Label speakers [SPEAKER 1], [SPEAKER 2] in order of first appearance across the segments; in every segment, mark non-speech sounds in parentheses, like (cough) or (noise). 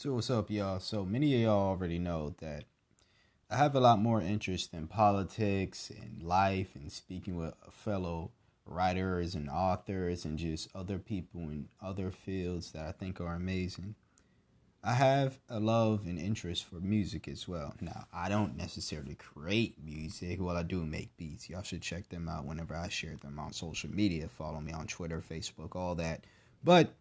[SPEAKER 1] So what's up, y'all? So many of y'all already know that I have a lot more interest in politics and life and speaking with fellow writers and authors and just other people in other fields that I think are amazing. I have a love and interest for music as well. Now, I don't necessarily create music. Well, I do make beats. Y'all should check them out whenever I share them on social media. Follow me on Twitter, Facebook, all that. But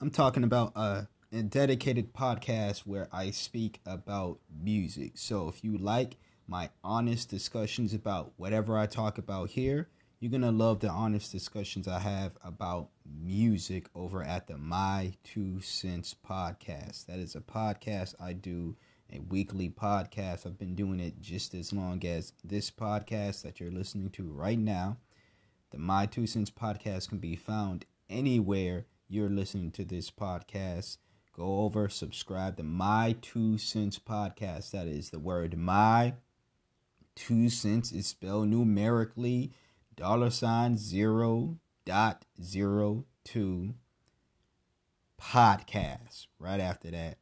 [SPEAKER 1] I'm talking about a a dedicated podcast where I speak about music. So if you like my honest discussions about whatever I talk about here, you're going to love the honest discussions I have about music over at the My Two Cents podcast. That is a podcast I do, a weekly podcast. I've been doing it just as long as this podcast that you're listening to right now. The My Two Cents podcast can be found anywhere you're listening to this podcast go over, subscribe to My Two Cents Podcast. That is the word My Two Cents is spelled numerically, dollar sign zero dot zero two podcast. Right after that,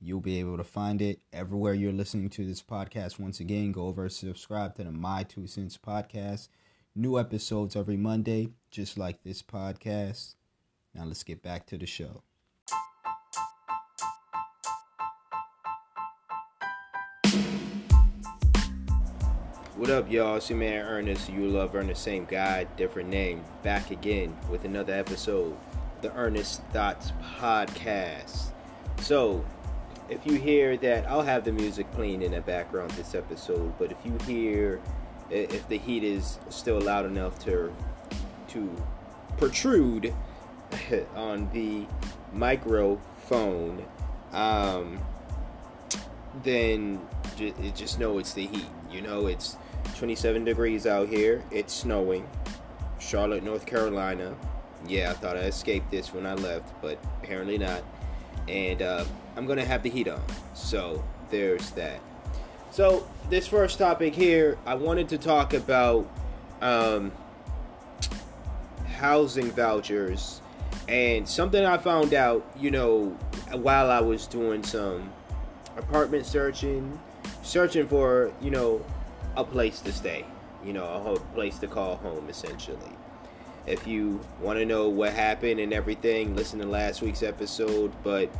[SPEAKER 1] you'll be able to find it everywhere you're listening to this podcast. Once again, go over, subscribe to the My Two Cents Podcast. New episodes every Monday, just like this podcast. Now let's get back to the show. What up, y'all? It's your man Ernest. You love Ernest, same guy, different name. Back again with another episode, the Ernest Thoughts Podcast. So, if you hear that, I'll have the music playing in the background this episode. But if you hear, if the heat is still loud enough to to protrude (laughs) on the microphone, um, then just know it's the heat. You know, it's 27 degrees out here. It's snowing. Charlotte, North Carolina. Yeah, I thought I escaped this when I left, but apparently not. And uh, I'm going to have the heat on. So there's that. So, this first topic here, I wanted to talk about um, housing vouchers and something I found out, you know, while I was doing some apartment searching, searching for, you know, a place to stay, you know, a place to call home, essentially. If you want to know what happened and everything, listen to last week's episode. But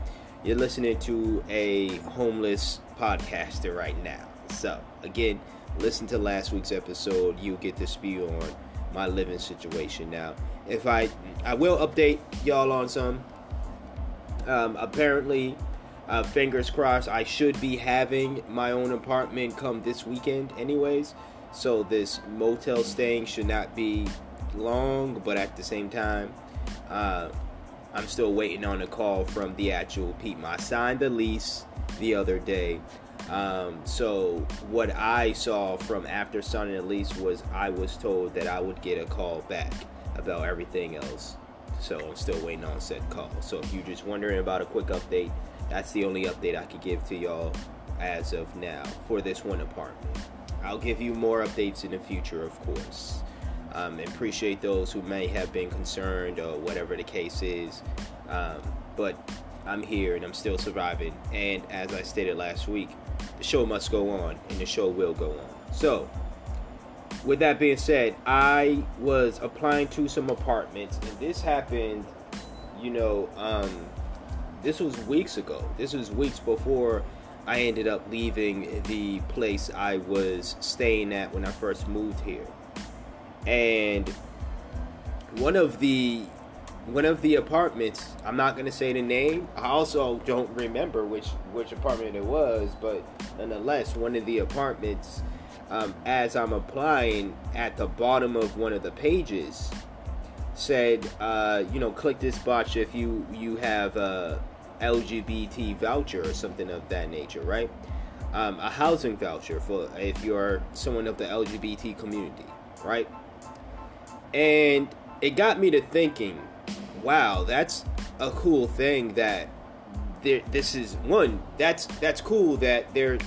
[SPEAKER 1] you're listening to a homeless podcaster right now. So, again, listen to last week's episode. You get the spiel on my living situation. Now, if I I will update y'all on some. Um, apparently, uh, fingers crossed, I should be having my own apartment come this weekend, anyways. So this motel staying should not be long, but at the same time, uh, I'm still waiting on a call from the actual people. I signed the lease the other day. Um, so what I saw from after signing the lease was I was told that I would get a call back about everything else. So I'm still waiting on said call. So if you're just wondering about a quick update, that's the only update I could give to y'all as of now for this one apartment. I'll give you more updates in the future, of course. Um, appreciate those who may have been concerned or whatever the case is. Um, but I'm here and I'm still surviving. And as I stated last week, the show must go on and the show will go on. So, with that being said, I was applying to some apartments, and this happened, you know, um, this was weeks ago. This was weeks before I ended up leaving the place I was staying at when I first moved here. And one of the one of the apartments, I'm not gonna say the name. I also don't remember which which apartment it was, but nonetheless, one of the apartments, um, as I'm applying at the bottom of one of the pages, said, uh, you know, click this box if you you have uh, LGBT voucher or something of that nature, right? Um, a housing voucher for if you're someone of the LGBT community, right? And it got me to thinking, wow, that's a cool thing that there, this is one that's that's cool that there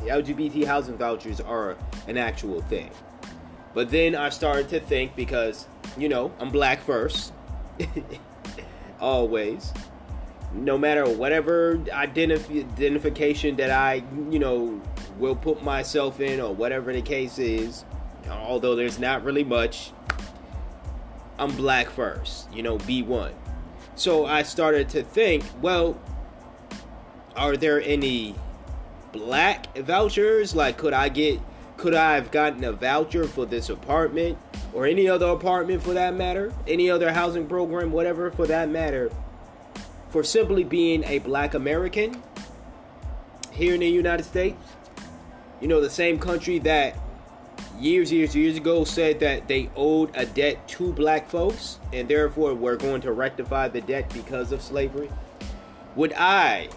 [SPEAKER 1] LGBT housing vouchers are an actual thing. But then I started to think because you know I'm black first, (laughs) always no matter whatever identif- identification that I, you know, will put myself in or whatever the case is, although there's not really much, I'm black first, you know, B1. So I started to think, well, are there any black vouchers? Like, could I get, could I have gotten a voucher for this apartment or any other apartment for that matter? Any other housing program, whatever for that matter? For simply being a black American here in the United States. You know, the same country that years, years, years ago said that they owed a debt to black folks and therefore we're going to rectify the debt because of slavery. Would I,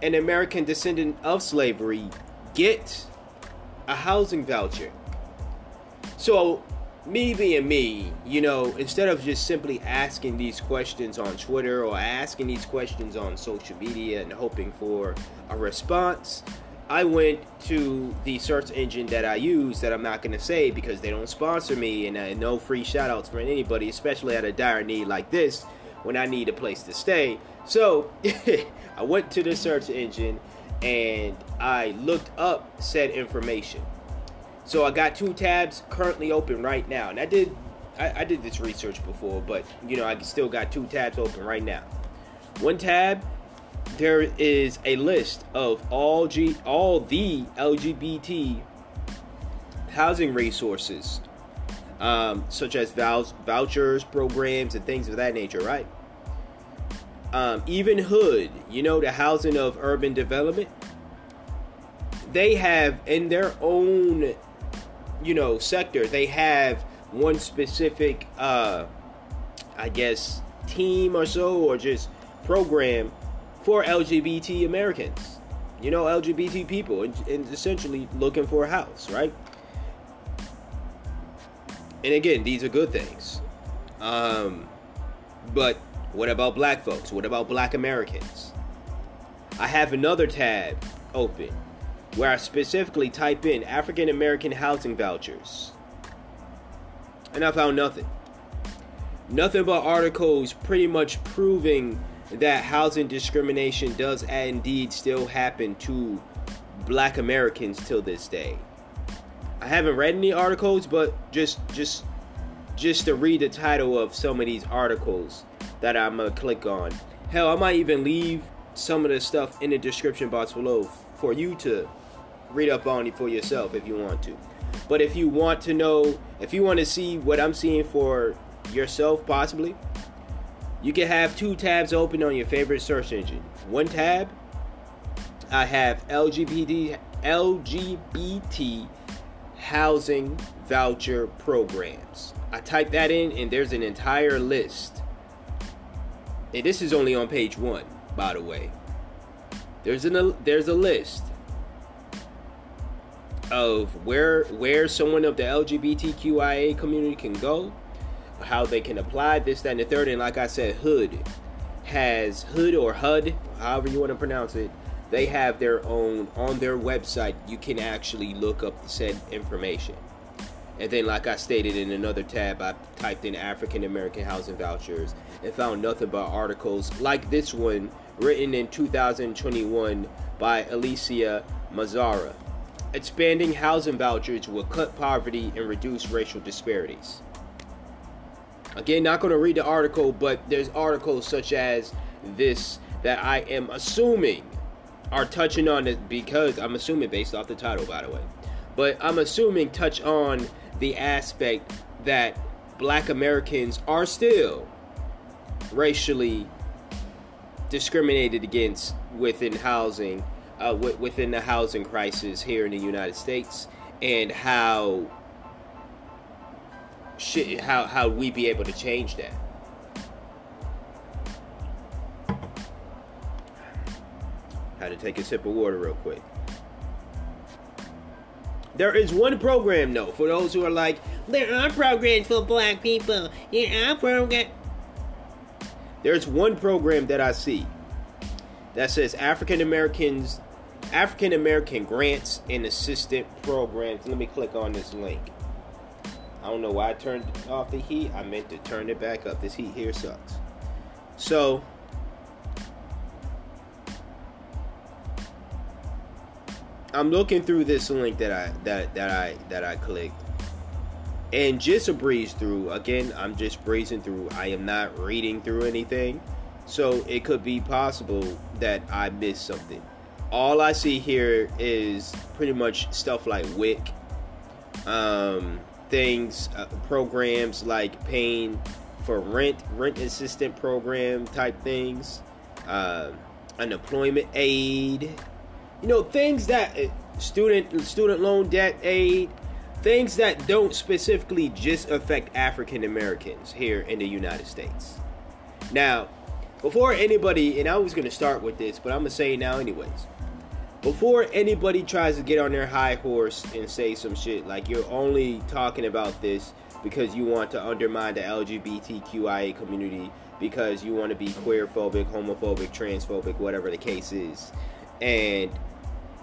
[SPEAKER 1] an American descendant of slavery, get a housing voucher? So me being me, you know, instead of just simply asking these questions on Twitter or asking these questions on social media and hoping for a response, I went to the search engine that I use that I'm not going to say because they don't sponsor me and uh, no free shoutouts for anybody, especially at a dire need like this when I need a place to stay. So (laughs) I went to the search engine and I looked up said information. So I got two tabs currently open right now, and I did I, I, did this research before, but you know I still got two tabs open right now. One tab, there is a list of all G all the LGBT housing resources, um, such as vouchers, programs, and things of that nature. Right. Um, even Hood, you know, the housing of urban development, they have in their own you know sector they have one specific uh i guess team or so or just program for lgbt americans. You know lgbt people and, and essentially looking for a house right? And again these are good things. Um but what about black folks? What about black americans? I have another tab open where I specifically type in African American housing vouchers. And I found nothing. Nothing but articles pretty much proving that housing discrimination does indeed still happen to black Americans till this day. I haven't read any articles, but just just just to read the title of some of these articles that I'm gonna click on. Hell, I might even leave some of the stuff in the description box below for you to read up on it for yourself if you want to. But if you want to know, if you want to see what I'm seeing for yourself, possibly, you can have two tabs open on your favorite search engine. One tab, I have LGBT LGBT housing voucher programs. I type that in, and there's an entire list. And this is only on page one, by the way. There's an there's a list of where where someone of the LGBTQIA community can go, how they can apply this, that, and the third. And like I said, Hood has Hood or HUD, however you want to pronounce it. They have their own on their website. You can actually look up the said information. And then, like I stated in another tab, I typed in African American housing vouchers and found nothing but articles like this one written in 2021 by Alicia Mazzara expanding housing vouchers will cut poverty and reduce racial disparities. Again, not going to read the article, but there's articles such as this that I am assuming are touching on it because I'm assuming based off the title, by the way. But I'm assuming touch on the aspect that black Americans are still racially discriminated against within housing uh, w- within the housing crisis here in the United States and how how how we be able to change that. Had to take a sip of water real quick. There is one program though for those who are like, there are programs for black people. There are programs. There's one program that I see that says African Americans African American grants and assistance programs. Let me click on this link. I don't know why I turned off the heat. I meant to turn it back up. This heat here sucks. So, I'm looking through this link that I that that I that I clicked, and just a breeze through. Again, I'm just breezing through. I am not reading through anything, so it could be possible that I missed something. All I see here is pretty much stuff like WIC, um, things, uh, programs like paying for rent, rent assistant program type things, uh, unemployment aid, you know, things that uh, student student loan debt aid, things that don't specifically just affect African Americans here in the United States. Now, before anybody, and I was going to start with this, but I'm going to say now anyways. Before anybody tries to get on their high horse and say some shit like you're only talking about this because you want to undermine the LGBTQIA community because you want to be queerphobic, homophobic, transphobic, whatever the case is. And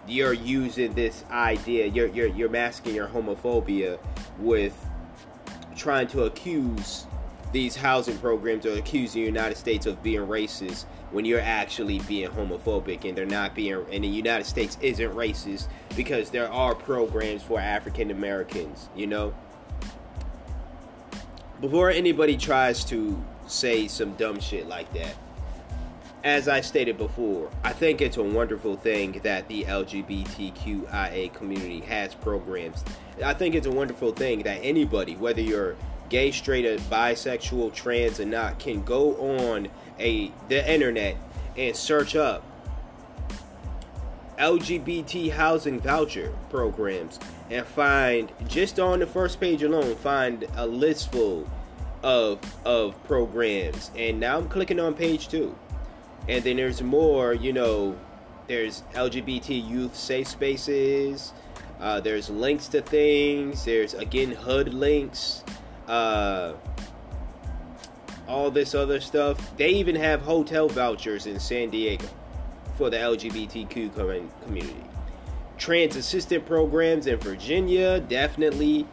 [SPEAKER 1] you're using this idea, you're you're you're masking your homophobia with trying to accuse these housing programs or accuse the United States of being racist when you're actually being homophobic and they're not being and the United States isn't racist because there are programs for African Americans, you know? Before anybody tries to say some dumb shit like that, as I stated before, I think it's a wonderful thing that the LGBTQIA community has programs. I think it's a wonderful thing that anybody, whether you're gay, straight, or bisexual, trans, or not, can go on a the internet and search up LGBT housing voucher programs and find just on the first page alone find a list full of of programs. And now I'm clicking on page two. And then there's more you know there's lgbt youth safe spaces. Uh, there's links to things. There's again HUD links. Uh, all this other stuff. They even have hotel vouchers in san diego for the lgbtq community. Trans assistant programs in virginia definitely.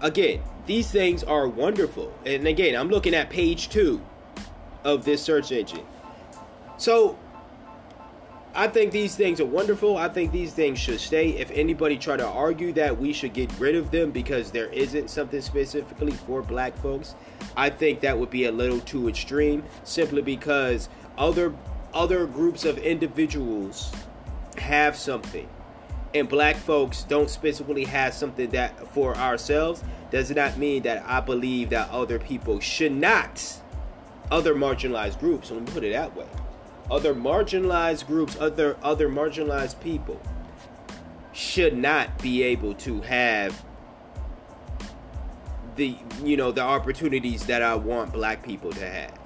[SPEAKER 1] Again these things are wonderful. And again i'm looking at page two of this search engine. So I think these things are wonderful. I think these things should stay. If anybody try to argue that we should get rid of them because there isn't something specifically for black folks, I think that would be a little too extreme simply because other other groups of individuals have something. And black folks don't specifically have something that for ourselves does not mean that I believe that other people should not. Other marginalized groups, let me put it that way. Other marginalized groups, other other marginalized people should not be able to have the you know the opportunities that I want black people to have.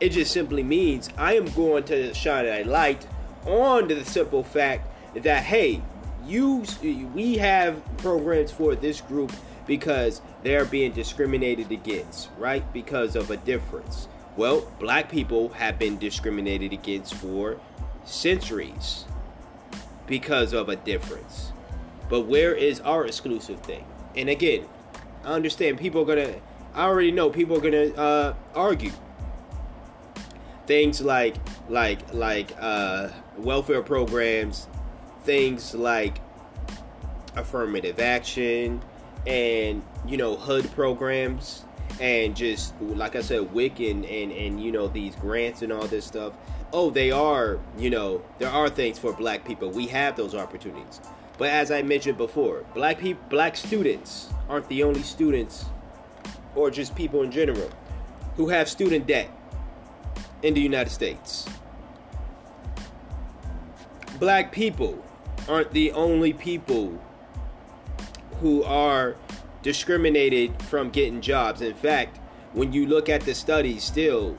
[SPEAKER 1] It just simply means I am going to shine a light on the simple fact that hey, you we have programs for this group because they're being discriminated against, right? Because of a difference. Well, black people have been discriminated against for centuries because of a difference. But where is our exclusive thing? And again, I understand people are gonna. I already know people are gonna uh, argue things like like like uh, welfare programs, things like affirmative action, and you know HUD programs and just like I said, WIC and, and and you know these grants and all this stuff. Oh, they are you know there are things for Black people. We have those opportunities, but as I mentioned before, Black people, Black students aren't the only students, or just people in general, who have student debt in the United States. Black people aren't the only people who are discriminated from getting jobs. In fact, when you look at the studies, still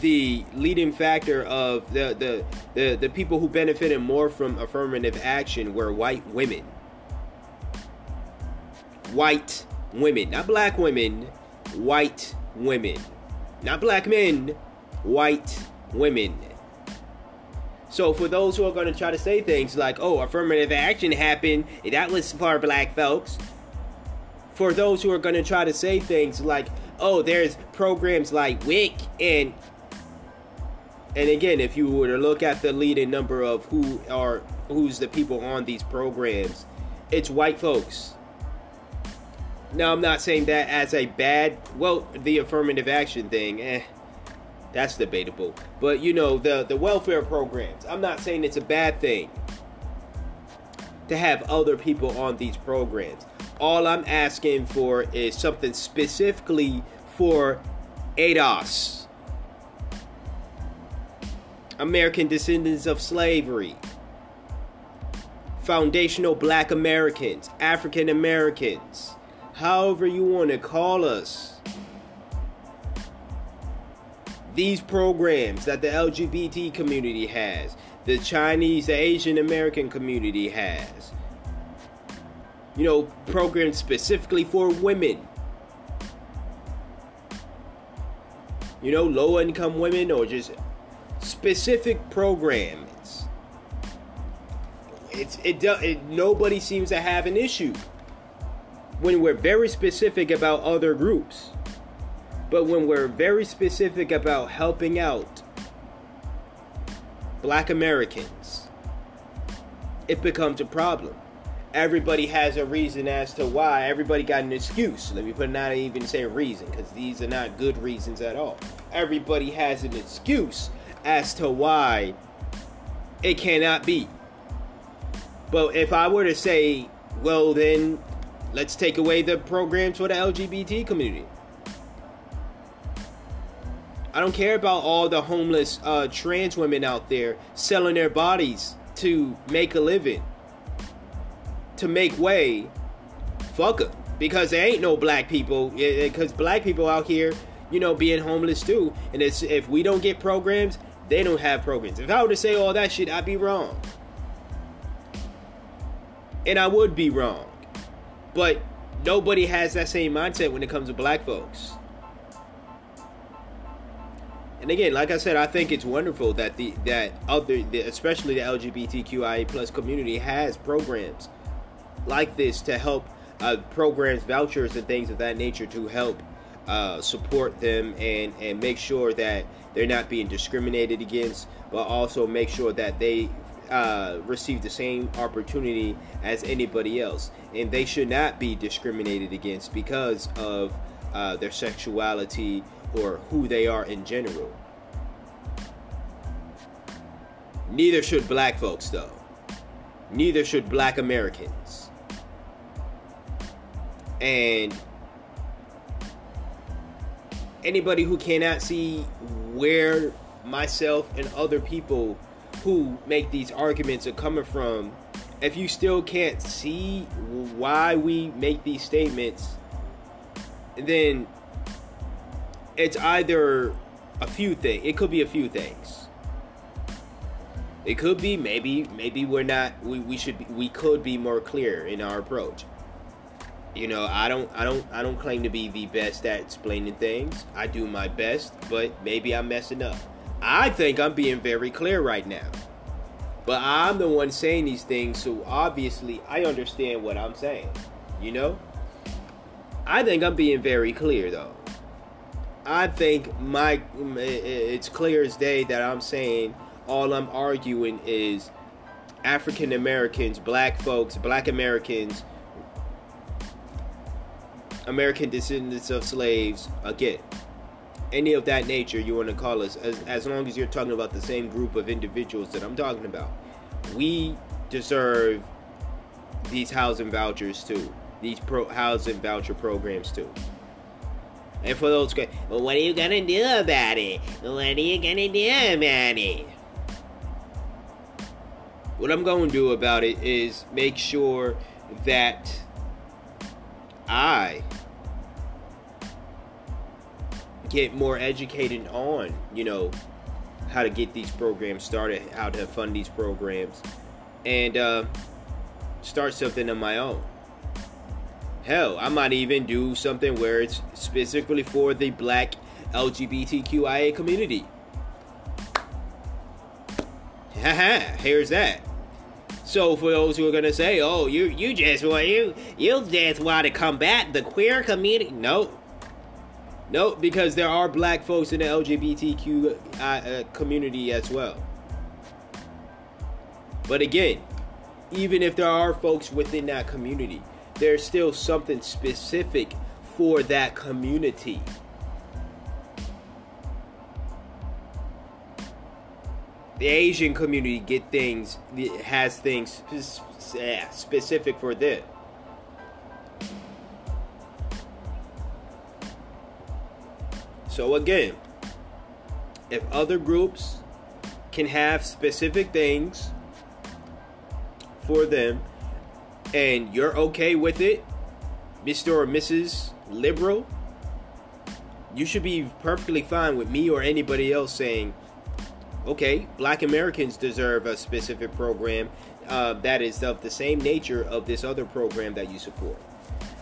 [SPEAKER 1] the leading factor of the, the the the people who benefited more from affirmative action were white women. White women, not black women, white women. Not black men, white women. So for those who are going to try to say things like, "Oh, affirmative action happened, that was for black folks," for those who are going to try to say things like, oh, there's programs like WIC and And again, if you were to look at the leading number of who are who's the people on these programs, it's white folks. Now, I'm not saying that as a bad, well, the affirmative action thing, eh, that's debatable. But you know, the the welfare programs, I'm not saying it's a bad thing to have other people on these programs. All I'm asking for is something specifically for ADOS, American descendants of slavery, foundational black Americans, African Americans, however you want to call us. These programs that the LGBT community has, the Chinese, the Asian American community has, you know, programs specifically for women. You know, low income women or just specific programs. It's it, it nobody seems to have an issue when we're very specific about other groups. But when we're very specific about helping out black Americans, it becomes a problem everybody has a reason as to why. Everybody got an excuse. Let me put not even say reason because these are not good reasons at all. Everybody has an excuse as to why it cannot be. But if I were to say, well, then let's take away the programs for the LGBT community. I don't care about all the homeless uh, trans women out there selling their bodies to make a living to make way, fuck them. Because there ain't no black people. Because black people out here, you know, being homeless too. And it's if we don't get programs, they don't have programs. If I were to say all that shit, I'd be wrong. And I would be wrong. But nobody has that same mindset when it comes to black folks. And again, like I said, I think it's wonderful that the that other, especially the LGBTQIA plus community has programs like this to help uh, programs, vouchers, and things of that nature to help uh, support them and, and make sure that they're not being discriminated against, but also make sure that they uh, receive the same opportunity as anybody else. And they should not be discriminated against because of uh, their sexuality or who they are in general. Neither should black folks, though. Neither should black Americans and anybody who cannot see where myself and other people who make these arguments are coming from if you still can't see why we make these statements then it's either a few things it could be a few things. It could be maybe maybe we're not we, we should be, we could be more clear in our approach. You know i don't i don't i don't claim to be the best at explaining things. I do my best but maybe i'm messing up i think i'm being very clear right now. But i'm the one saying these things so obviously i understand what i'm saying you know? I think i'm being very clear though. I think my it's clear as day that i'm saying all i'm arguing is african americans black folks black americans American descendants of slaves, again, any of that nature you want to call us, as, as long as you're talking about the same group of individuals that I'm talking about, we deserve these housing vouchers too, these pro housing voucher programs too. And for those well, what are you gonna do about it? What are you gonna do about it? What I'm to do about it is make sure that I get more educated on, you know, how to get these programs started, how to fund these programs, and uh, start something of my own. Hell, I might even do something where it's specifically for the black LGBTQIA community. Haha, (laughs) here's that. So for those who are gonna say, "Oh, you you just want you you just want to combat the queer community," no, No, because there are black folks in the LGBTQ uh, community as well. But again, even if there are folks within that community, there's still something specific for that community. The Asian community get things has things specific for them. So again, if other groups can have specific things for them and you're okay with it, Mr. or Mrs. Liberal, you should be perfectly fine with me or anybody else saying, okay, black Americans deserve a specific program uh, that is of the same nature of this other program that you support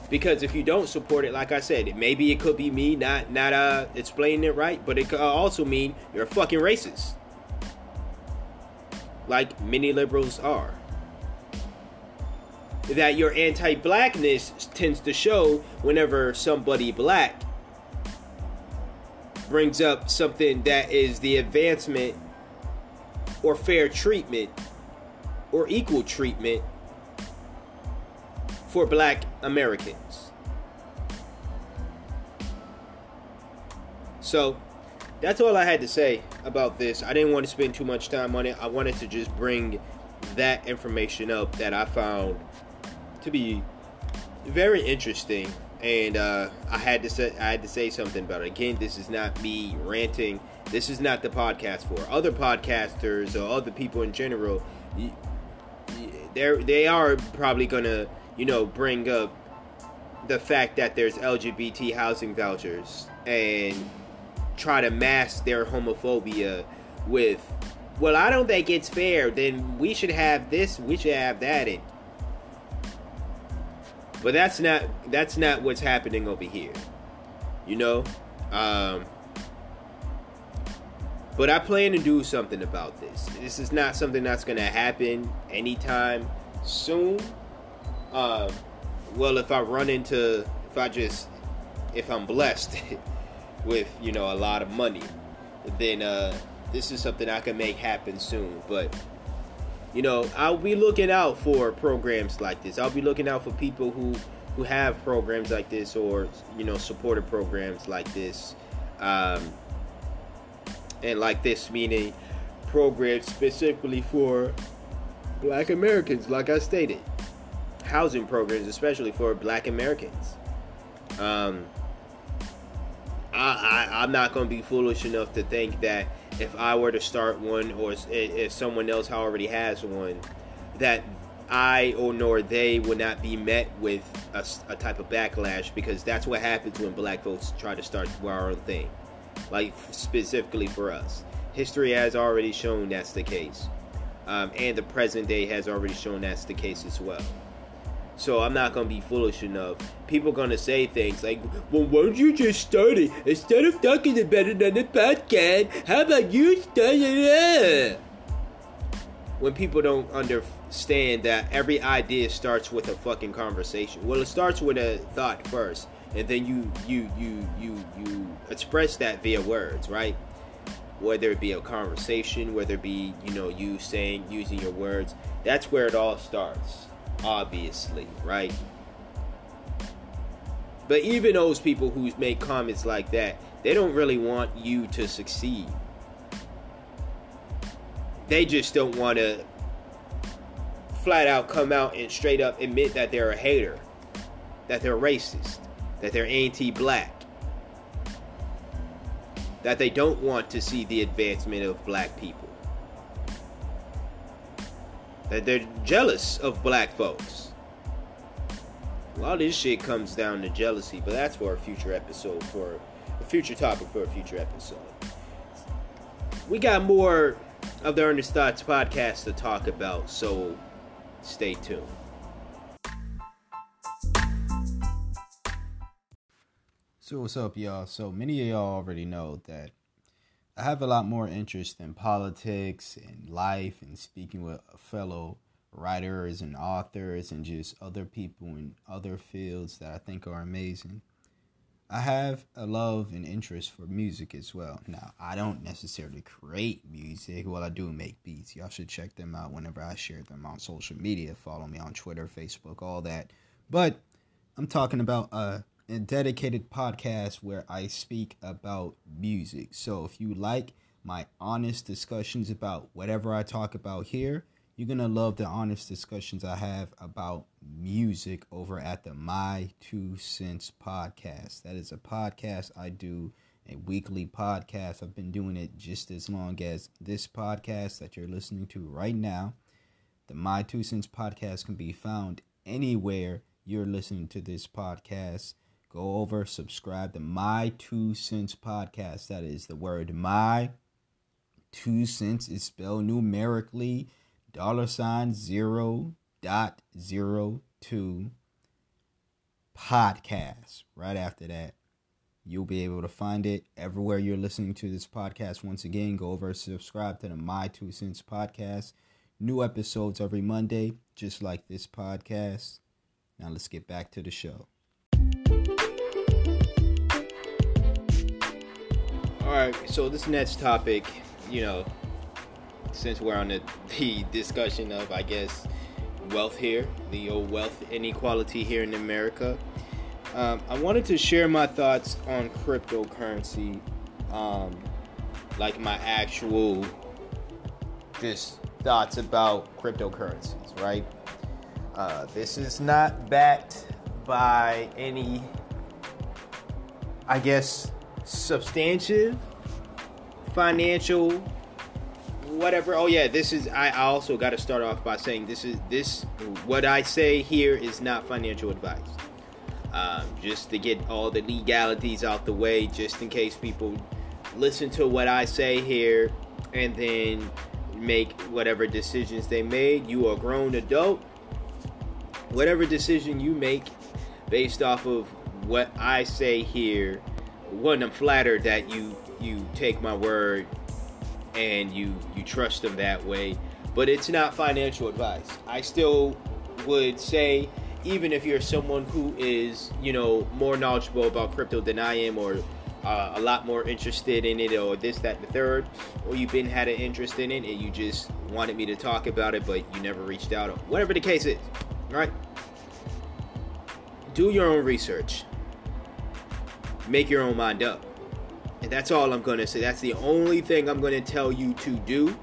[SPEAKER 1] because if you don't support it like i said maybe it could be me not not uh explaining it right but it could also mean you're a fucking racist. Like many liberals are. That your anti-blackness tends to show whenever somebody black brings up something that is the advancement or fair treatment or equal treatment for black Americans. So, that's all I had to say about this. I didn't want to spend too much time on it. I wanted to just bring that information up that I found to be very interesting and uh, I had to say I had to say something about it. Again, this is not me ranting. This is not the podcast for other podcasters or other people in general. They they are probably gonna you know, bring up the fact that there's LGBT housing vouchers and try to mask their homophobia with, well, I don't think it's fair. Then we should have this, we should have that, and but that's not that's not what's happening over here. You know, um, but I plan to do something about this. This is not something that's gonna happen anytime soon. Uh, well, if I run into, if I just, if I'm blessed (laughs) with, you know, a lot of money, then uh, this is something I can make happen soon. But, you know, I'll be looking out for programs like this. I'll be looking out for people who who have programs like this or you know supported programs like this um, and like this meaning programs specifically for black americans like i stated housing programs, especially for Black Americans. Um, I, I, am not going to be foolish enough to think that if I were to start one, or if someone else already has one, that I or nor they would not be met with a, a, type of backlash because that's what happens when black folks try to start our own thing. Like, specifically for us. History has already shown that's the case. Um, and the present day has already shown that's the case as well. So I'm not gonna be foolish enough. People gonna say things like, "Well, why don't you just start it instead of talking about it on the podcast? How about you start it?" When people don't understand that every idea starts with a fucking conversation. Well, it starts with a thought first, and then you you you you you express that via words, right? Whether it be a conversation, whether it be you know you saying using your words, that's where it all starts obviously, right? But even those people who make comments like that, they don't really want you to succeed. They just don't want to flat out come out and straight up admit that they're a hater, that they're racist, that they're anti black, that they don't want to see the advancement of black people that they're jealous of black folks. A lot of this shit comes down to jealousy, but that's for a future episode, for a future topic for a future episode. We got more of the Earnest Thoughts podcast to talk about, so stay tuned.
[SPEAKER 2] So what's up, y'all? So many of y'all already know that I have a lot more interest in politics and life and speaking with fellow writers and authors and just other people in other fields that I think are amazing. I have a love and interest for music as well. Now, I don't necessarily create music. Well, I do make beats. Y'all should check them out whenever I share them on social media. Follow me on Twitter, Facebook, all that. But I'm talking about a, a dedicated podcast where I speak about music. So if you like my honest discussions about whatever I talk about here, you're going to love the honest discussions I have about music over at the My Two Cents podcast. That is a podcast I do, a weekly podcast. I've been doing it just as long as this podcast that you're listening to right now. The My Two Cents podcast can be found anywhere you're listening to this podcast. Go over, subscribe to My Two Cents podcast. That is the word My Two Cents is spelled numerically dollar sign zero dot zero two podcast. Right after that, you'll be able to find it everywhere you're listening to this podcast. Once again, go over subscribe to the My Two Cents podcast. New episodes every Monday, just like this podcast. Now let's get back to the show.
[SPEAKER 1] All right, so this next topic, you know, since we're on the, (laughs) the discussion of, I guess, wealth here, the old wealth inequality here in America, um, I wanted to share my thoughts on cryptocurrency, um, like my actual just thoughts about cryptocurrencies, right? Uh, this is not backed by any, I guess, substantive financial whatever. Oh yeah, this is. I also got to start off by saying this is this. What I say here is not financial advice. Um, just to get all the legalities out the way, just in case people listen to what I say here and then make whatever decisions they made. You are a grown adult. Whatever decision you make based off of what I say here, one, I'm flattered that you you take my word and you you trust them that way. But it's not financial advice. I still would say even if you're someone who is, you know, more knowledgeable about crypto than I am or uh, a lot more interested in it or this, that, the third, or you've been had an interest in it and you just wanted me to talk about it, but you never reached out, or whatever the case is, right? Do your own research. Make your own mind up. And that's all I'm going to say. That's the only thing I'm going to tell you to do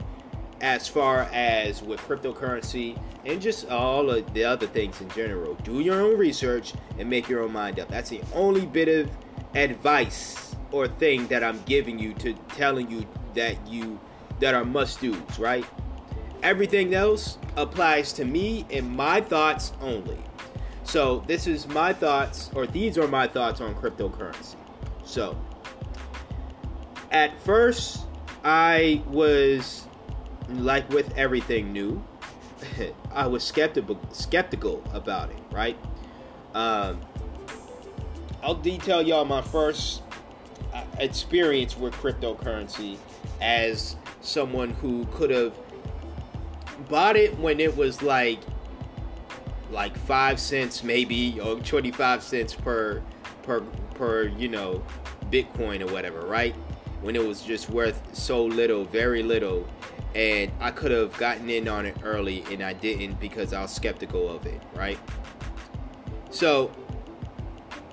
[SPEAKER 1] as far as with cryptocurrency and just all of the other things in general. Do your own research and make your own mind up. That's the only bit of advice or thing that I'm giving you to telling you that you that are must do's, right? Everything else applies to me and my thoughts only. So, this is my thoughts or these are my thoughts on cryptocurrency. So, at first, I was like with everything new. (laughs) I was skeptical skeptical about it, right? Um, I'll detail y'all my first uh, experience with cryptocurrency as someone who could have bought it when it was like like five cents maybe or 25 cents per per per you know bitcoin or whatever right when it was just worth so little, very little, and I could have gotten in on it early and I didn't because I was skeptical of it, right? So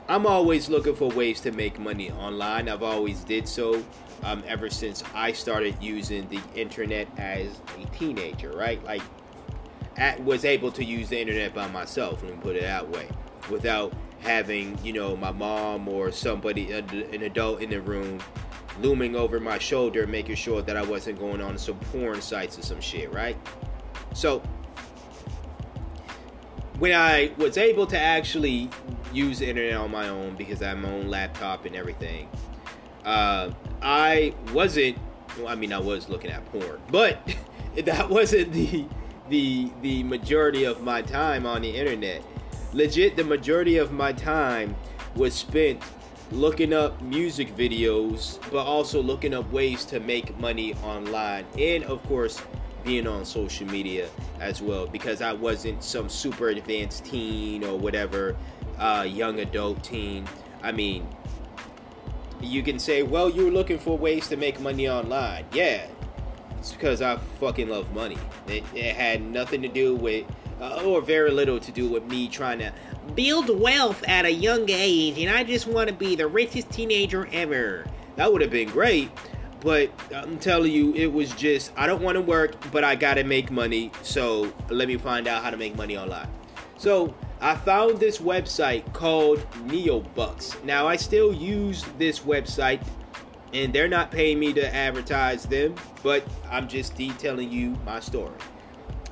[SPEAKER 1] I'm always looking for ways to make money online. I've always did so um, ever since I started using the internet as a teenager, right? Like, at, was able to use the internet by myself. Let me put it that way, without having you know my mom or somebody, an adult in the room looming over my shoulder, making sure that I wasn't going on some porn sites or some shit, right? So, when I was able to actually use the internet on my own because I have my own laptop and everything, uh, I wasn't. Well, I mean, I was looking at porn, but (laughs) that wasn't the the the majority of my time on the internet. Legit, the majority of my time was spent looking up music videos, but also looking up ways to make money online, and of course, being on social media as well. Because I wasn't some super advanced teen or whatever, uh, young adult teen. I mean, You can say, well, you're looking for ways to make money online. Yeah, it's because I fucking love money. It, it had nothing to do with, uh, or very little to do with me trying to build wealth at a young age, and I just want to be the richest teenager ever. That would have been great, but I'm telling you, it was just I don't want to work, but I gotta make money. So let me find out how to make money online. So I found this website called NeoBux. Now I still use this website, and they're not paying me to advertise them, but I'm just detailing you my story.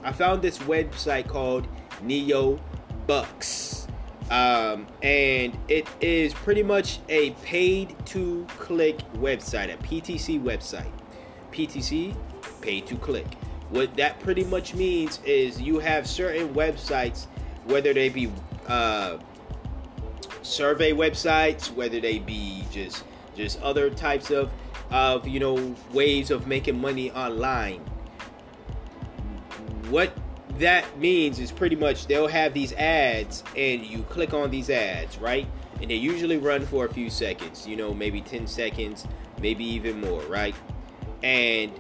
[SPEAKER 1] I found this website called NeoBux. Um, and it is pretty much a paid to click website, a PTC website. PTC, pay to click. What that pretty much means is you have certain websites, whether they be uh, survey websites, whether they be just just other types of of you know ways of making money online. What that means is pretty much they'll have these ads and you click on these ads, right? And they usually run for a few seconds, you know, maybe 10 seconds, maybe even more, right? And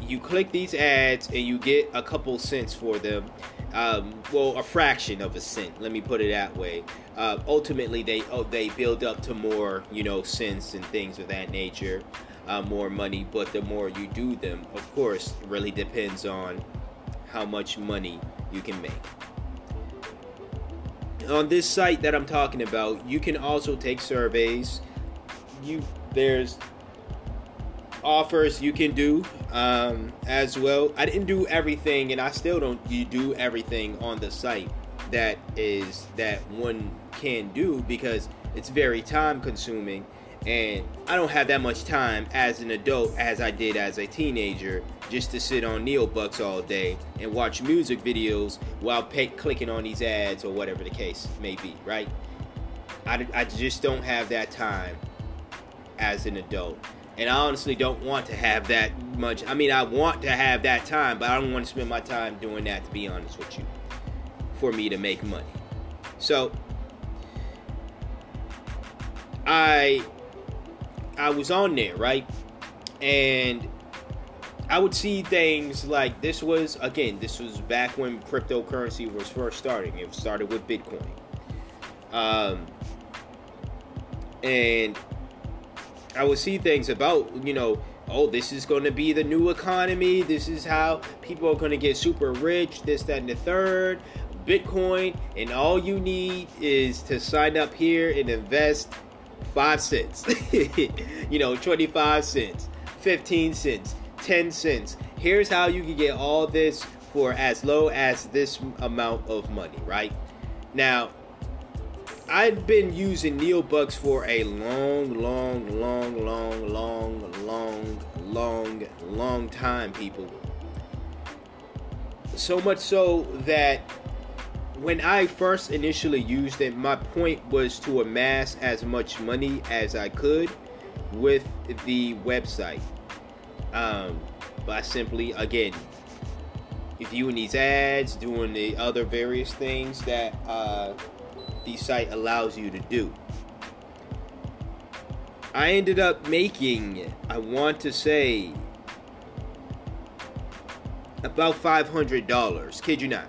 [SPEAKER 1] you click these ads and you get a couple cents for them. Um, well, a fraction of a cent. Let me put it that way. Uh, ultimately, they oh, they build up to more, you know, cents and things of that nature, uh, more money. But the more you do them, of course, really depends on how much money you can make. On this site that I'm talking about, you can also take surveys. You there's offers you can do um, as well. I didn't do everything, and I still don't. You do everything on the site that is that one can do because it's very time consuming and I don't have that much time as an adult as I did as a teenager just to sit on NeoBux all day and watch music videos while pay- clicking on these ads or whatever the case may be, right? I, I just don't have that time as an adult. And I honestly don't want to have that much. I mean, I want to have that time, but I don't want to spend my time doing that, to be honest with you, for me to make money. So, I I was on there, right? And I would see things like this was again, this was back when cryptocurrency was first starting. It started with Bitcoin. Um, and I would see things about, you know, oh, this is going to be the new economy. This is how people are going to get super rich, this, that, and the third. Bitcoin, and all you need is to sign up here and invest five cents, (laughs) you know, 25 cents, 15 cents, 10 cents. Here's how you can get all this for as low as this amount of money, right? Now, I've been using NeoBux for a long, long, long, long, long, long, long, long time, people. So much so that when I first initially used it, my point was to amass as much money as I could with the website. Um, by simply, again, viewing these ads, doing the other various things that uh, the site allows you to do. I ended up making, I want to say, about $500. Kid you not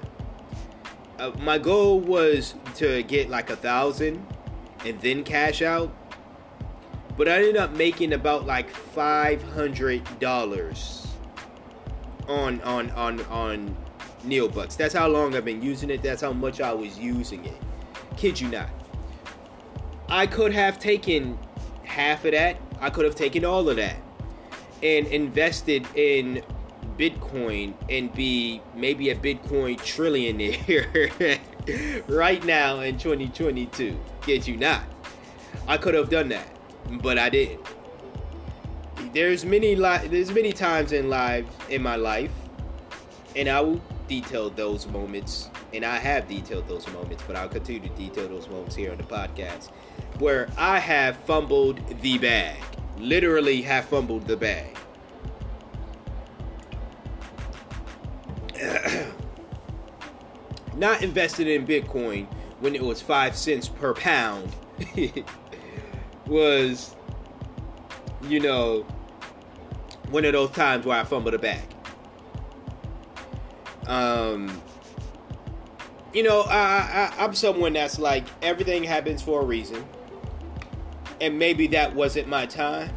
[SPEAKER 1] uh, my goal was to get like a thousand and then cash out but i ended up making about like five hundred dollars on on on on NeoBux. That's how long I've been using it. That's how much I was using it. Kid you not. I could have taken half of that. I could have taken all of that and invested in Bitcoin and be maybe a Bitcoin trillionaire (laughs) right now in 2022. Kid you not. I could have done that, but I didn't. There's many li- there's many times in life in my life, and I will detail those moments, and I have detailed those moments, but I'll continue to detail those moments here on the podcast, where I have fumbled the bag, literally have fumbled the bag (clears throat) not invested in Bitcoin when it was five cents per pound (laughs) was you know, one of those times where I fumbled the bag. Um, you know, I, I I'm someone that's like everything happens for a reason, and maybe that wasn't my time.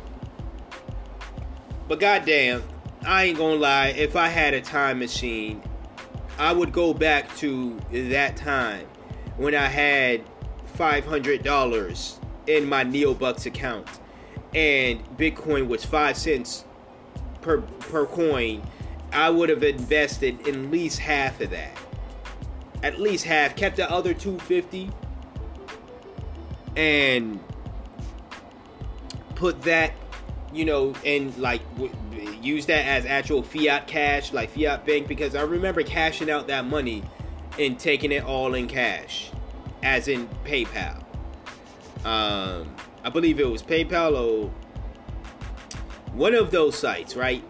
[SPEAKER 1] But goddamn, I ain't gonna lie. If I had a time machine, I would go back to that time when I had five hundred dollars in my NeoBux account, and Bitcoin was five cents per per coin. I would have invested at least half of that. At least half, kept the other 250 and put that, you know, and like w- use that as actual fiat cash, like fiat bank, because I remember cashing out that money and taking it all in cash, as in PayPal. Um, I believe it was PayPal or one of those sites, right?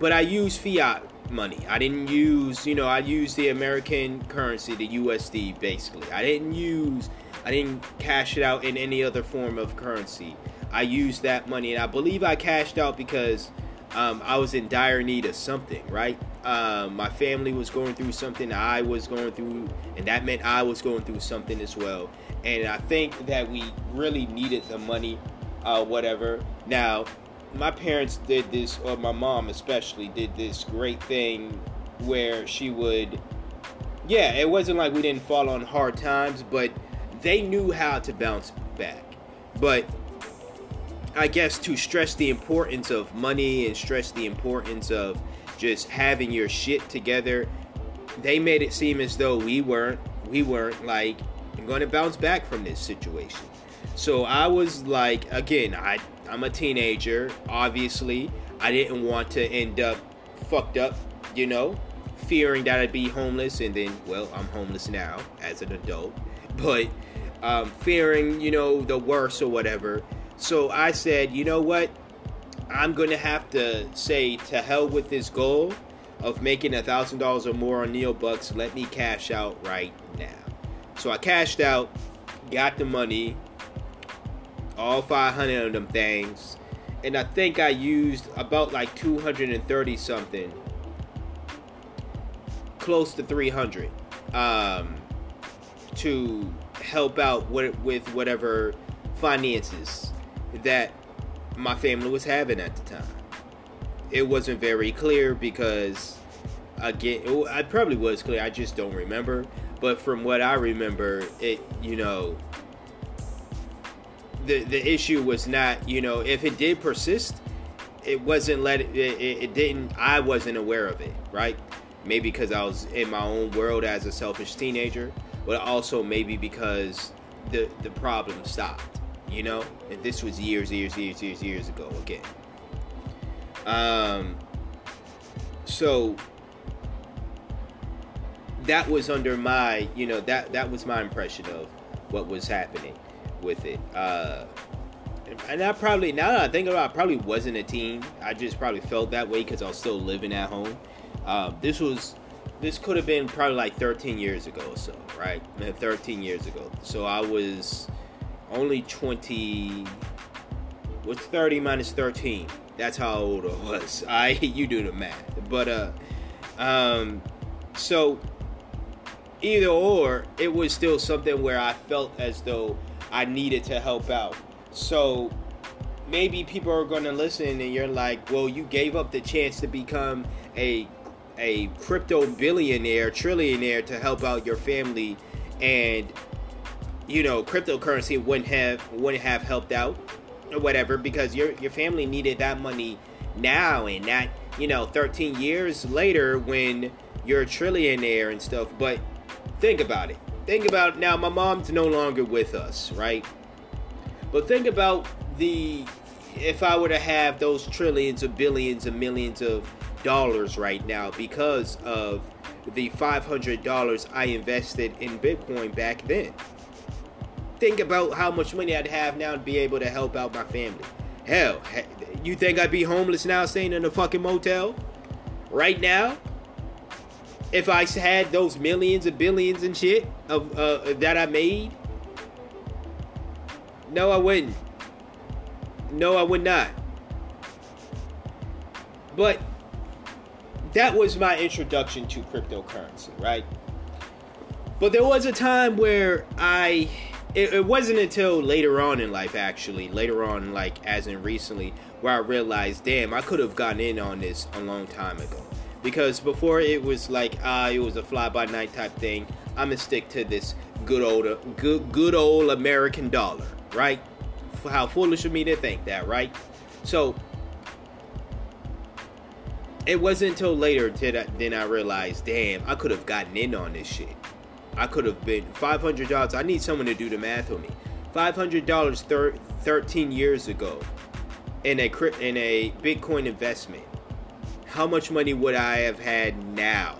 [SPEAKER 1] But I use fiat money. I didn't use, you know, I used the American currency, the USD, basically. I didn't use, I didn't cash it out in any other form of currency. I used that money, and I believe I cashed out because um, I was in dire need of something, right? Um, my family was going through something, I was going through, and that meant I was going through something as well. And I think that we really needed the money, uh, whatever. Now, my parents did this, or my mom especially, did this great thing where she would, yeah, it wasn't like we didn't fall on hard times, but they knew how to bounce back. But I guess to stress the importance of money and stress the importance of just having your shit together, they made it seem as though we weren't, we weren't like going to bounce back from this situation. So I was like, again, I I'm a teenager. Obviously, I didn't want to end up fucked up, you know, fearing that I'd be homeless, and then, well, I'm homeless now as an adult, (laughs) but um, fearing, you know, the worst or whatever. So I said, you know what? I'm gonna have to say to hell with this goal of making a thousand dollars or more on NeoBux. Let me cash out right now. So I cashed out, got the money, all 500 of them things, and I think I used about like 230 something, close to 300, um, to help out with, whatever finances that my family was having at the time. It wasn't very clear because, again, it, I probably was clear. I just don't remember. But from what I remember, it you know the the issue was not you know if it did persist, it wasn't let it, it, it didn't I wasn't aware of it right. Maybe because I was in my own world as a selfish teenager, but also maybe because the the problem stopped. You know, and this was years, years, years, years, years ago again. Um. So that was under my, you know, that that was my impression of what was happening with it. Uh, and I probably now that I think about, it, I probably wasn't a team. I just probably felt that way because I was still living at home. Uh, this was, this could have been probably like 13 years ago or so, right? 13 years ago. So I was only 20. What's 30 minus 13? That's how old I was. (laughs) I you do the math, but uh, um, so either or, it was still something where I felt as though I needed to help out. So maybe people are going to listen and you're like, well, you gave up the chance to become a a crypto billionaire, trillionaire to help out your family and you know, cryptocurrency wouldn't have wouldn't have helped out or whatever because your your family needed that money now and not, you know, 13 years later when you're a trillionaire and stuff. But think about it. Think about now my mom's no longer with us, right? But think about the if I were to have those trillions of billions and millions of dollars right now because of the $500 I invested in Bitcoin back then. Think about how much money I'd have now to be able to help out my family. Hell, you think I'd be homeless now staying in a fucking motel? Right now? If I had those millions and billions and shit of uh, that I made? No, I wouldn't. No, I would not. But that was my introduction to cryptocurrency, right? But there was a time where I it, it, wasn't until later on in life actually, later on like as in recently where I realized, damn, I could have gotten in on this a long time ago. Because before it was like ah, uh, it was a fly by night type thing. I'm gonna stick to this good old good good old American dollar, right? How foolish of me to think that, right? So it wasn't until later that then I realized, damn, I could have gotten in on this shit. I could have been five hundred dollars. I need someone to do the math for me. Five hundred dollars thir- thirteen years ago in a in a Bitcoin investment. How much money would I have had now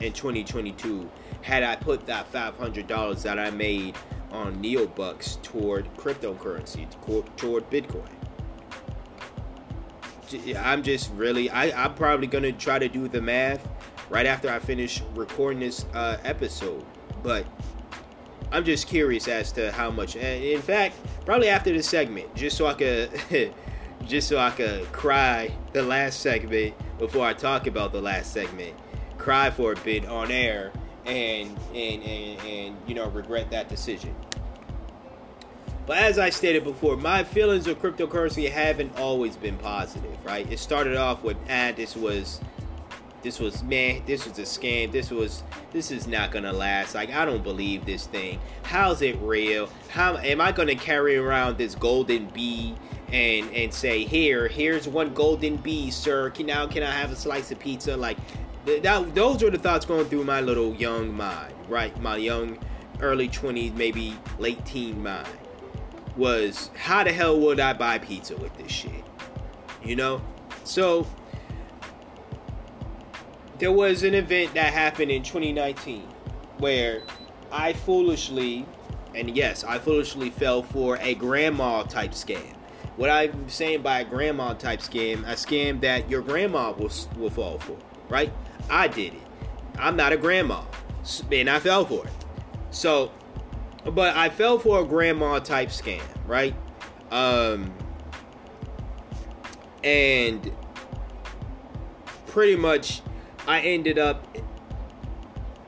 [SPEAKER 1] in 2022 had I put that five hundred dollars that I made on NeoBux toward cryptocurrency, toward Bitcoin? I'm just really, I, I'm probably gonna try to do the math right after I finish recording this uh, episode. But I'm just curious as to how much. And in fact, probably after this segment, just so I could, (laughs) just so I could cry the last segment before I talk about the last segment, cry for a bit on air, and and and, and you know regret that decision. But as I stated before, my feelings of cryptocurrency haven't always been positive, right? It started off with, ah, this was, this was man, this was a scam. This was, this is not gonna last. Like I don't believe this thing. How's it real? How am I gonna carry around this golden bee and and say, here, here's one golden bee, sir. Can now can I have a slice of pizza? Like that, those are the thoughts going through my little young mind, right? My young early 20s, maybe late teen mind was how the hell would I buy pizza with this shit? You know? So there was an event that happened in 2019 where I foolishly, and yes, I foolishly fell for a grandma type scam. What I'm saying by a grandma type scam, a scam that your grandma will, will fall for, right? I did it. I'm not a grandma, and I fell for it. So but I fell for a grandma type scam, right? Um, and pretty much I ended up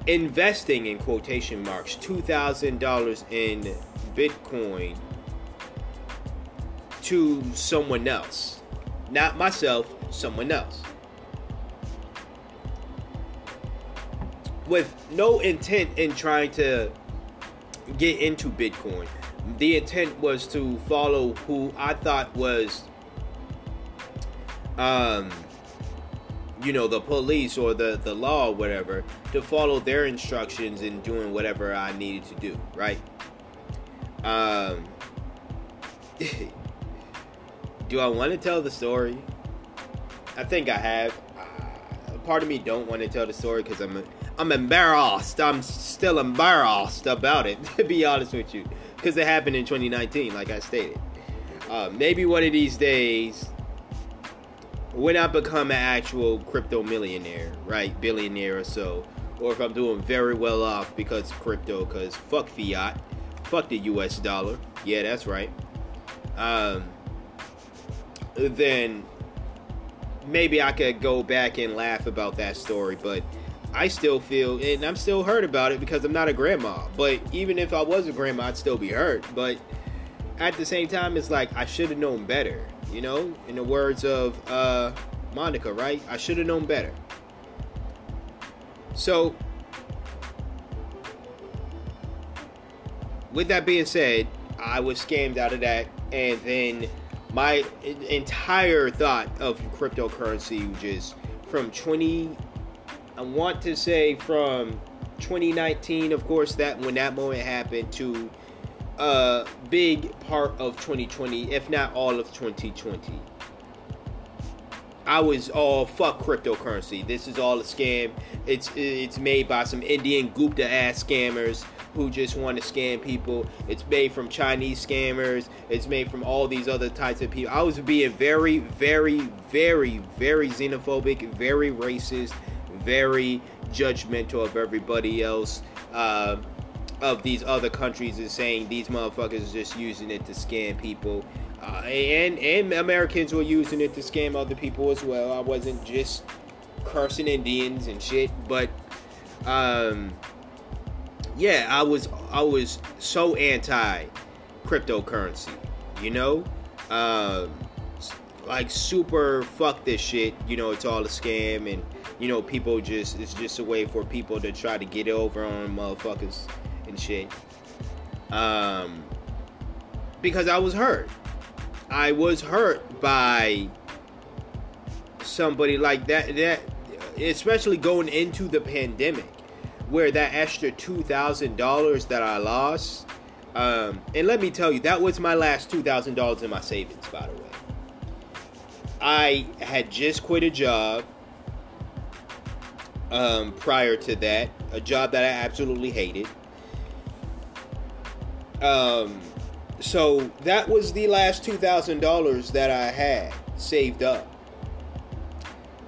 [SPEAKER 1] investing in quotation marks $2,000 in Bitcoin to someone else. Not myself, someone else. With no intent in trying to get into Bitcoin. The intent was to follow who I thought was, um, you know, the police or the the law, or whatever, to follow their instructions in doing whatever I needed to do. Right. Um. (laughs) do I want to tell the story? I think I have. Uh, part of me don't want to tell the story because I'm. I'm embarrassed. I'm still embarrassed about it, (laughs) to be honest with you, because it happened in 2019, like I stated. Uh, maybe one of these days, when I become an actual crypto millionaire, right, billionaire or so, or if I'm doing very well off because crypto, because fuck fiat, fuck the U.S. dollar. Yeah, that's right. Um, then maybe I could go back and laugh about that story, but I still feel, and I'm still hurt about it because I'm not a grandma. But even if I was a grandma, I'd still be hurt. But at the same time, it's like I should have known better. You know, in the words of uh, Monica, right? I should have known better. So, with that being said, I was scammed out of that, and then my entire thought of cryptocurrency just from 20 I want to say from 2019, of course, that when that moment happened, to a big part of 2020, if not all of 2020. I was all fuck cryptocurrency. This is all a scam. It's it's made by some Indian Gupta ass scammers who just want to scam people. It's made from Chinese scammers. It's made from all these other types of people. I was being very, very, very, very xenophobic, very racist, very judgmental of everybody else uh, of these other countries and saying these motherfuckers are just using it to scam people. uh, and and Americans were using it to scam other people as well. I wasn't just cursing Indians and shit, but um, yeah, I was I was so anti cryptocurrency, you know, um, like super fuck this shit. You know, it's all a scam, and you know, people just it's just a way for people to try to get over on motherfuckers and shit. Um, because I was hurt. I was hurt by somebody like that. That especially going into the pandemic, where that extra two thousand dollars that I lost. Um, and let me tell you, that was my last two thousand dollars in my savings. By the way, I had just quit a job. Um, prior to that, a job that I absolutely hated. Um, so that was the last two thousand dollars that I had saved up,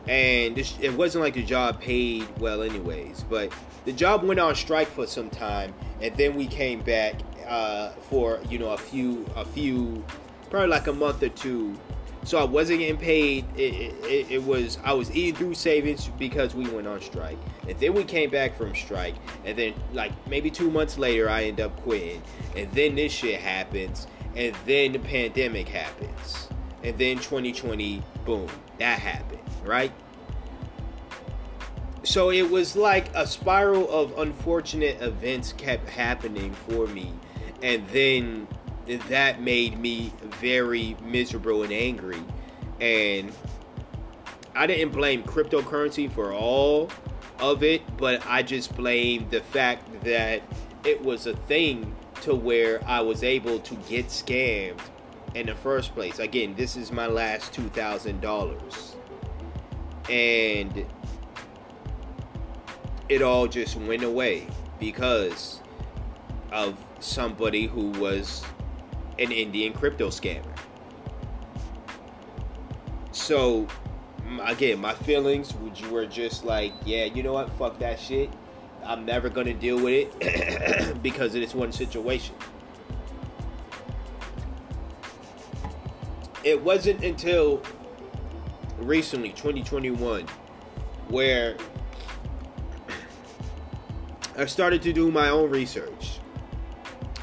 [SPEAKER 1] and it wasn't like the job paid well, anyways. But the job went on strike for some time, and then we came back uh, for you know a few, a few, probably like a month or two. So I wasn't getting paid. It, it, it was I was eating through savings because we went on strike, and then we came back from strike, and then like maybe two months later I end up quitting, and then this shit happens, and then the pandemic happens, and then 2020, boom, that happened, right? So it was like a spiral of unfortunate events kept happening for me, and then that made me very miserable and angry. And I didn't blame cryptocurrency for all of it, but I just blamed the fact that it was a thing to where I was able to get scammed in the first place. Again, this is my last $2,000. And it all just went away because of somebody who was an Indian crypto scammer. So, again, my feelings were just like, yeah, you know what? Fuck that shit. I'm never going to deal with it (clears throat) because of this one situation. It wasn't until recently, 2021, where I started to do my own research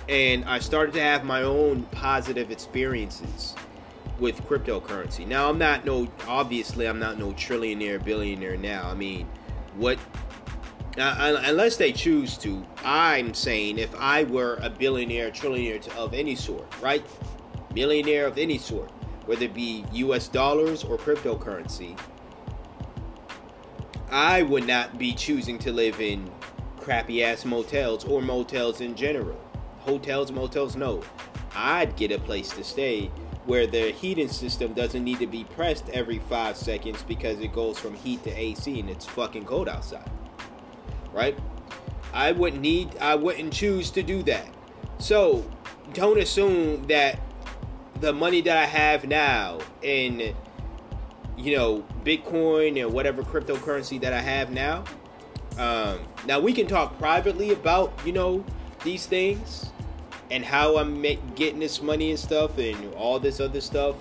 [SPEAKER 1] and I started to have my own positive experiences with cryptocurrency. Now I'm not no obviously I'm not no trillionaire billionaire now. I mean, what uh, unless they choose to, I'm saying if I were a billionaire, trillionaire of any sort, right? Millionaire of any sort, whether it be US dollars or cryptocurrency, I would not be choosing to live in crappy ass motels or motels in general hotels, motels, no. I'd get a place to stay where the heating system doesn't need to be pressed every five seconds because it goes from heat to AC and it's fucking cold outside. Right? I wouldn't need, I wouldn't choose to do that. So, don't assume that the money that I have now in, you know, Bitcoin and whatever cryptocurrency that I have now. Um, now, we can talk privately about, you know, these things and how I'm getting this money and stuff and all this other stuff.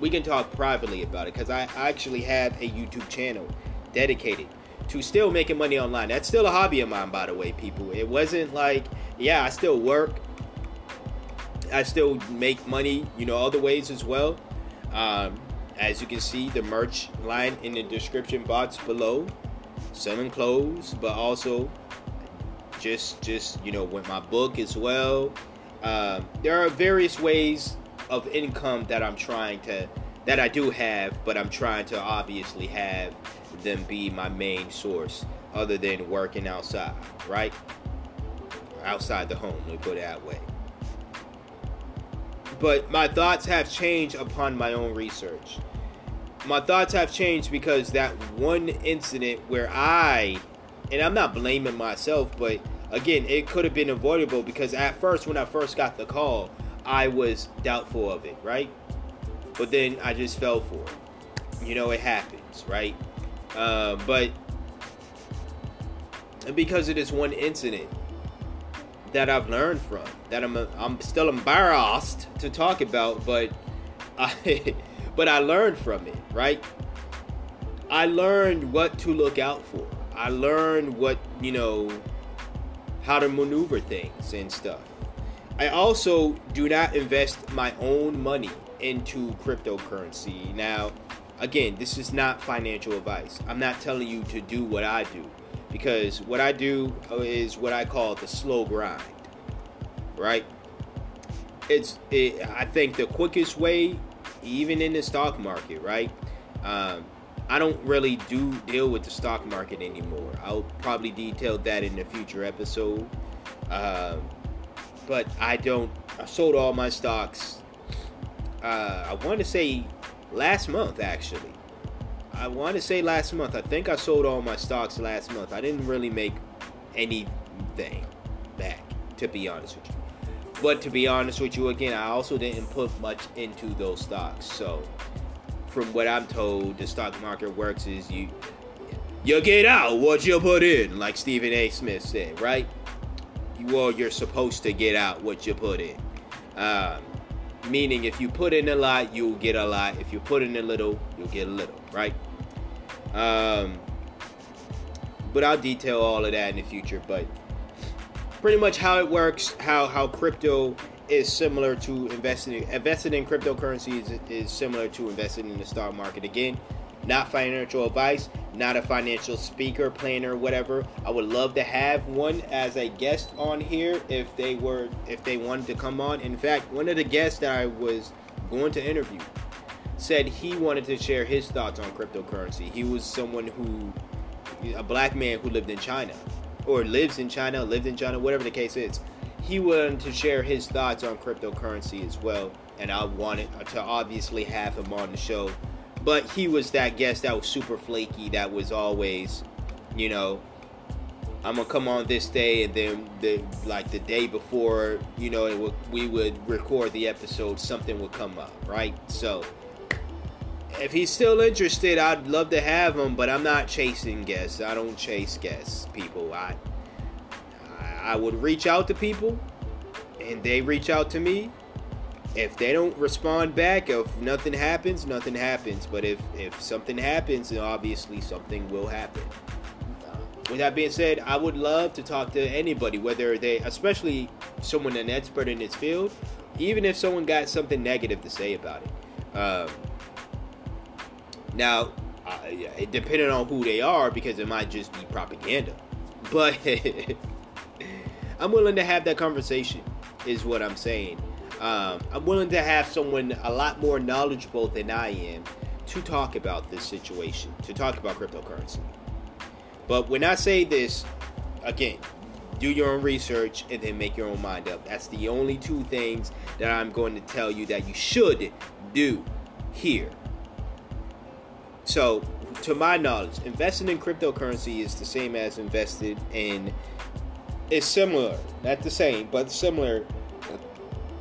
[SPEAKER 1] We can talk privately about it because I actually have a YouTube channel dedicated to still making money online. That's still a hobby of mine, by the way, people. It wasn't like, yeah, I still work. I still make money, you know, other ways as well. Um, as you can see, the merch line in the description box below, selling clothes, but also just just you know with my book as well. Uh, there are various ways of income that I'm trying to that I do have, but I'm trying to obviously have them be my main source, other than working outside, right? Outside the home, me put it that way. But my thoughts have changed upon my own research. My thoughts have changed because that one incident where I and I'm not blaming myself, but again, it could have been avoidable because at first, when I first got the call, I was doubtful of it, right? But then I just fell for it. You know, it happens, right? Uh, but because of this one incident, that I've learned from that I'm I'm still embarrassed to talk about, but (laughs) I but I learned from it, right? I learned what to look out for. I learned what, you know, how to maneuver things and stuff. I also do not invest my own money into cryptocurrency. Now, again, this is not financial advice. I'm not telling you to do what I do because what I do is what I call the slow grind. Right? It's it, I think the quickest way even in the stock market, right? Um, I don't really do deal with the stock market anymore. I'll probably detail that in a future episode. Um, but I don't. I sold all my stocks. Uh, I want to say last month, actually. I want to say last month. I think I sold all my stocks last month. I didn't really make anything back, to be honest with you. But to be honest with you, again, I also didn't put much into those stocks. So, from what I'm told, the stock market works is you you get out what you put in, like Stephen A. Smith said, right? Well, you're supposed to get out what you put in. Um, meaning, if you put in a lot, you'll get a lot. If you put in a little, you'll get a little, right? Um, but I'll detail all of that in the future. But pretty much how it works, how how crypto is similar to investing investing in cryptocurrency is, is similar to investing in the stock market. Again, not financial advice, not a financial speaker, planner, whatever. I would love to have one as a guest on here if they were if they wanted to come on. In fact, one of the guests that I was going to interview said he wanted to share his thoughts on cryptocurrency. He was someone who a black man who lived in China or lives in China, lived in China, whatever the case is. He wanted to share his thoughts on cryptocurrency as well, and I wanted to obviously have him on the show. But he was that guest that was super flaky, that was always, you know, I'm gonna come on this day, and then the like the day before, you know, it would, we would record the episode, something would come up, right? So if he's still interested, I'd love to have him, but I'm not chasing guests. I don't chase guests, people. I I would reach out to people and they reach out to me. If they don't respond back, if nothing happens, nothing happens. But if if something happens, then obviously something will happen. With that being said, I would love to talk to anybody, whether they, especially someone an expert in this field, even if someone got something negative to say about it. Um, now, uh, depending on who they are, because it might just be propaganda. But (laughs) I'm willing to have that conversation, is what I'm saying. Um, I'm willing to have someone a lot more knowledgeable than I am to talk about this situation, to talk about cryptocurrency. But when I say this, again, do your own research and then make your own mind up. That's the only two things that I'm going to tell you that you should do here. So, to my knowledge, investing in cryptocurrency is the same as invested in. It's similar, not the same, but similar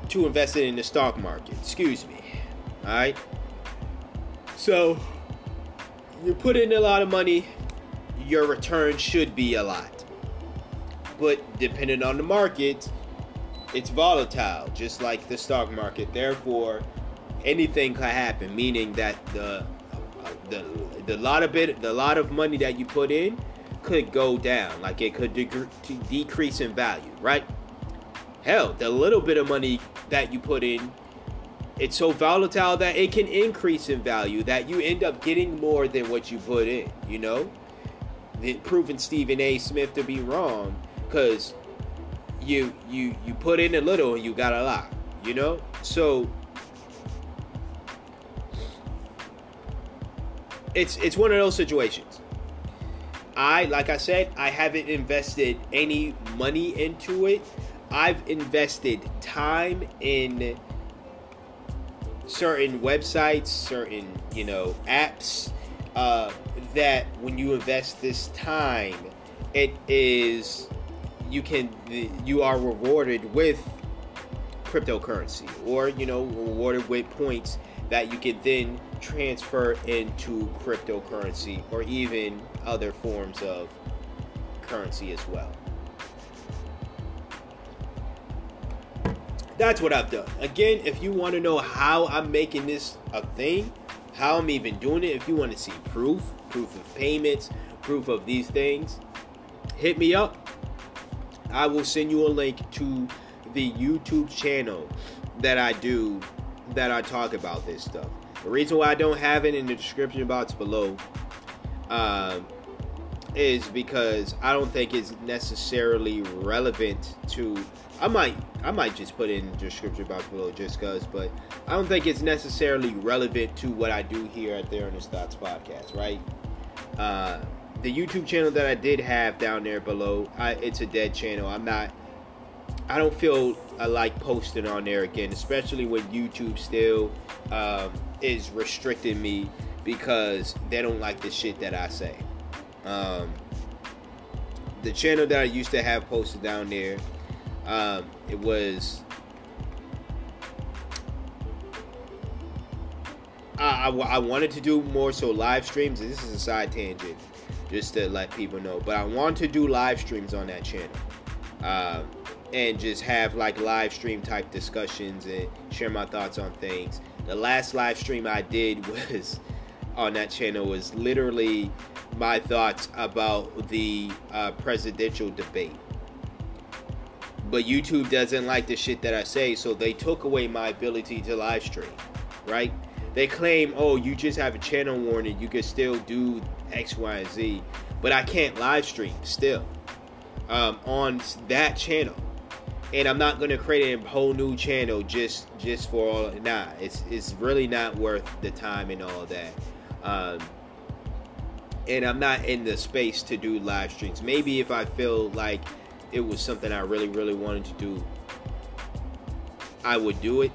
[SPEAKER 1] to investing in the stock market. Excuse me. All right. So, you put in a lot of money, your return should be a lot. But depending on the market, it's volatile, just like the stock market. Therefore, anything could happen, meaning that the the the lot of bit the lot of money that you put in could go down. Like it could dec- decrease in value right? Hell the little bit of money that you put in it's so volatile that it can increase in value that you end up getting more than what you put in you know? Proving stephen a. Smith to be wrong because you you you put in a little and you got a lot you know? So it's it's one of those situations. I like I said, I haven't invested any money into it. I've invested time in certain websites, certain you know apps. Uh, that when you invest this time, it is you can you are rewarded with cryptocurrency or you know rewarded with points that you can then transfer into cryptocurrency or even other forms of currency as well. that's what I've done. Again, if you want to know how I'm making this a thing, how I'm even doing it, if you want to see proof, proof of payments, proof of these things, hit me up. I will send you a link to the YouTube channel that I do that I talk about this stuff. The reason why I don't have it in the description box below uh, is because I don't think it's necessarily relevant to. I might I might just put it in the description box below just cause, but I don't think it's necessarily relevant to what I do here at the Earnest Thoughts podcast, right? Uh, the YouTube channel that I did have down there below, I, it's a dead channel. I'm not. I don't feel I like posting on there again, especially when YouTube still um, is restricting me because they don't like the shit that I say. Um, the channel that I used to have posted down there, um, it was. I, I, I wanted to do more so live streams. This is a side tangent, just to let people know. But I want to do live streams on that channel, uh, and just have like live stream type discussions and share my thoughts on things. The last live stream I did (laughs) was on that channel was literally my thoughts about the uh, presidential debate. But YouTube doesn't like the shit that I say, so they took away my ability to live stream, right? They claim, oh, you just have a channel warning, you can still do X, Y, and Z, but I can't live stream still um, on that channel. And I'm not gonna create a whole new channel just just for all. Nah, it's it's really not worth the time and all that. Um, and I'm not in the space to do live streams. Maybe if I feel like it was something I really, really wanted to do, I would do it.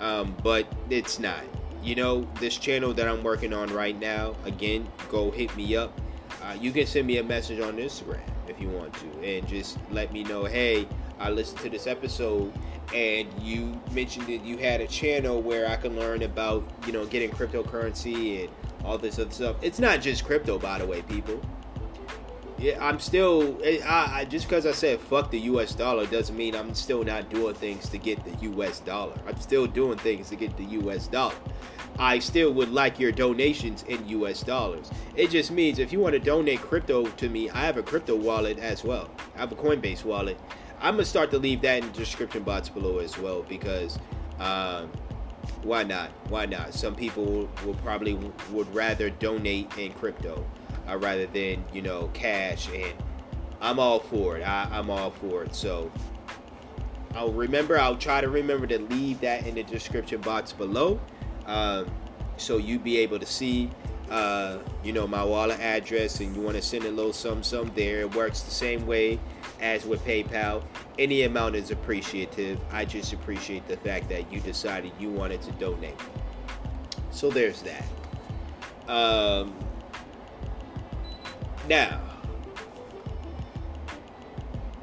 [SPEAKER 1] Um, but it's not. You know, this channel that I'm working on right now, again, go hit me up. Uh, you can send me a message on Instagram if you want to, and just let me know, hey, I listened to this episode, and you mentioned that you had a channel where I can learn about, you know, getting cryptocurrency and all this other stuff. It's not just crypto, by the way, people. Yeah, I'm still. Eh, I, I just because I said fuck the U.S. dollar doesn't mean I'm still not doing things to get the U.S. dollar. I'm still doing things to get the U.S. dollar. I still would like your donations in U.S. dollars. It just means if you want to donate crypto to me, I have a crypto wallet as well. I have a Coinbase wallet. I'm gonna start to leave that in the description box below as well because. Um, why not? Why not? Some people will probably would rather donate in crypto uh, rather than you know cash, and I'm all for it. I, I'm all for it. So I'll remember. I'll try to remember to leave that in the description box below, um, so you be able to see. Uh, you know my wallet address, and you want to send a little some some there. It works the same way as with PayPal. Any amount is appreciative. I just appreciate the fact that you decided you wanted to donate. So there's that. Um, now,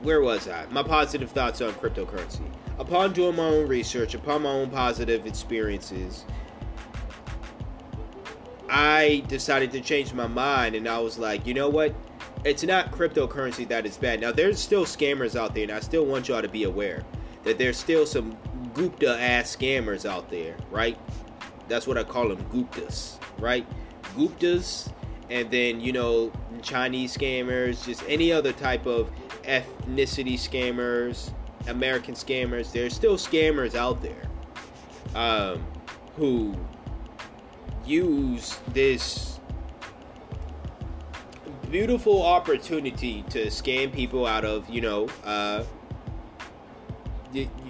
[SPEAKER 1] where was I? My positive thoughts on cryptocurrency. Upon doing my own research, upon my own positive experiences, I decided to change my mind and I was like, you know what? It's not cryptocurrency that is bad. Now, there's still scammers out there, and I still want y'all to be aware that there's still some Gupta ass scammers out there, right? That's what I call them, Guptas, right? Guptas, and then, you know, Chinese scammers, just any other type of ethnicity scammers, American scammers. There's still scammers out there um, who use this beautiful opportunity to scam people out of, you know, uh,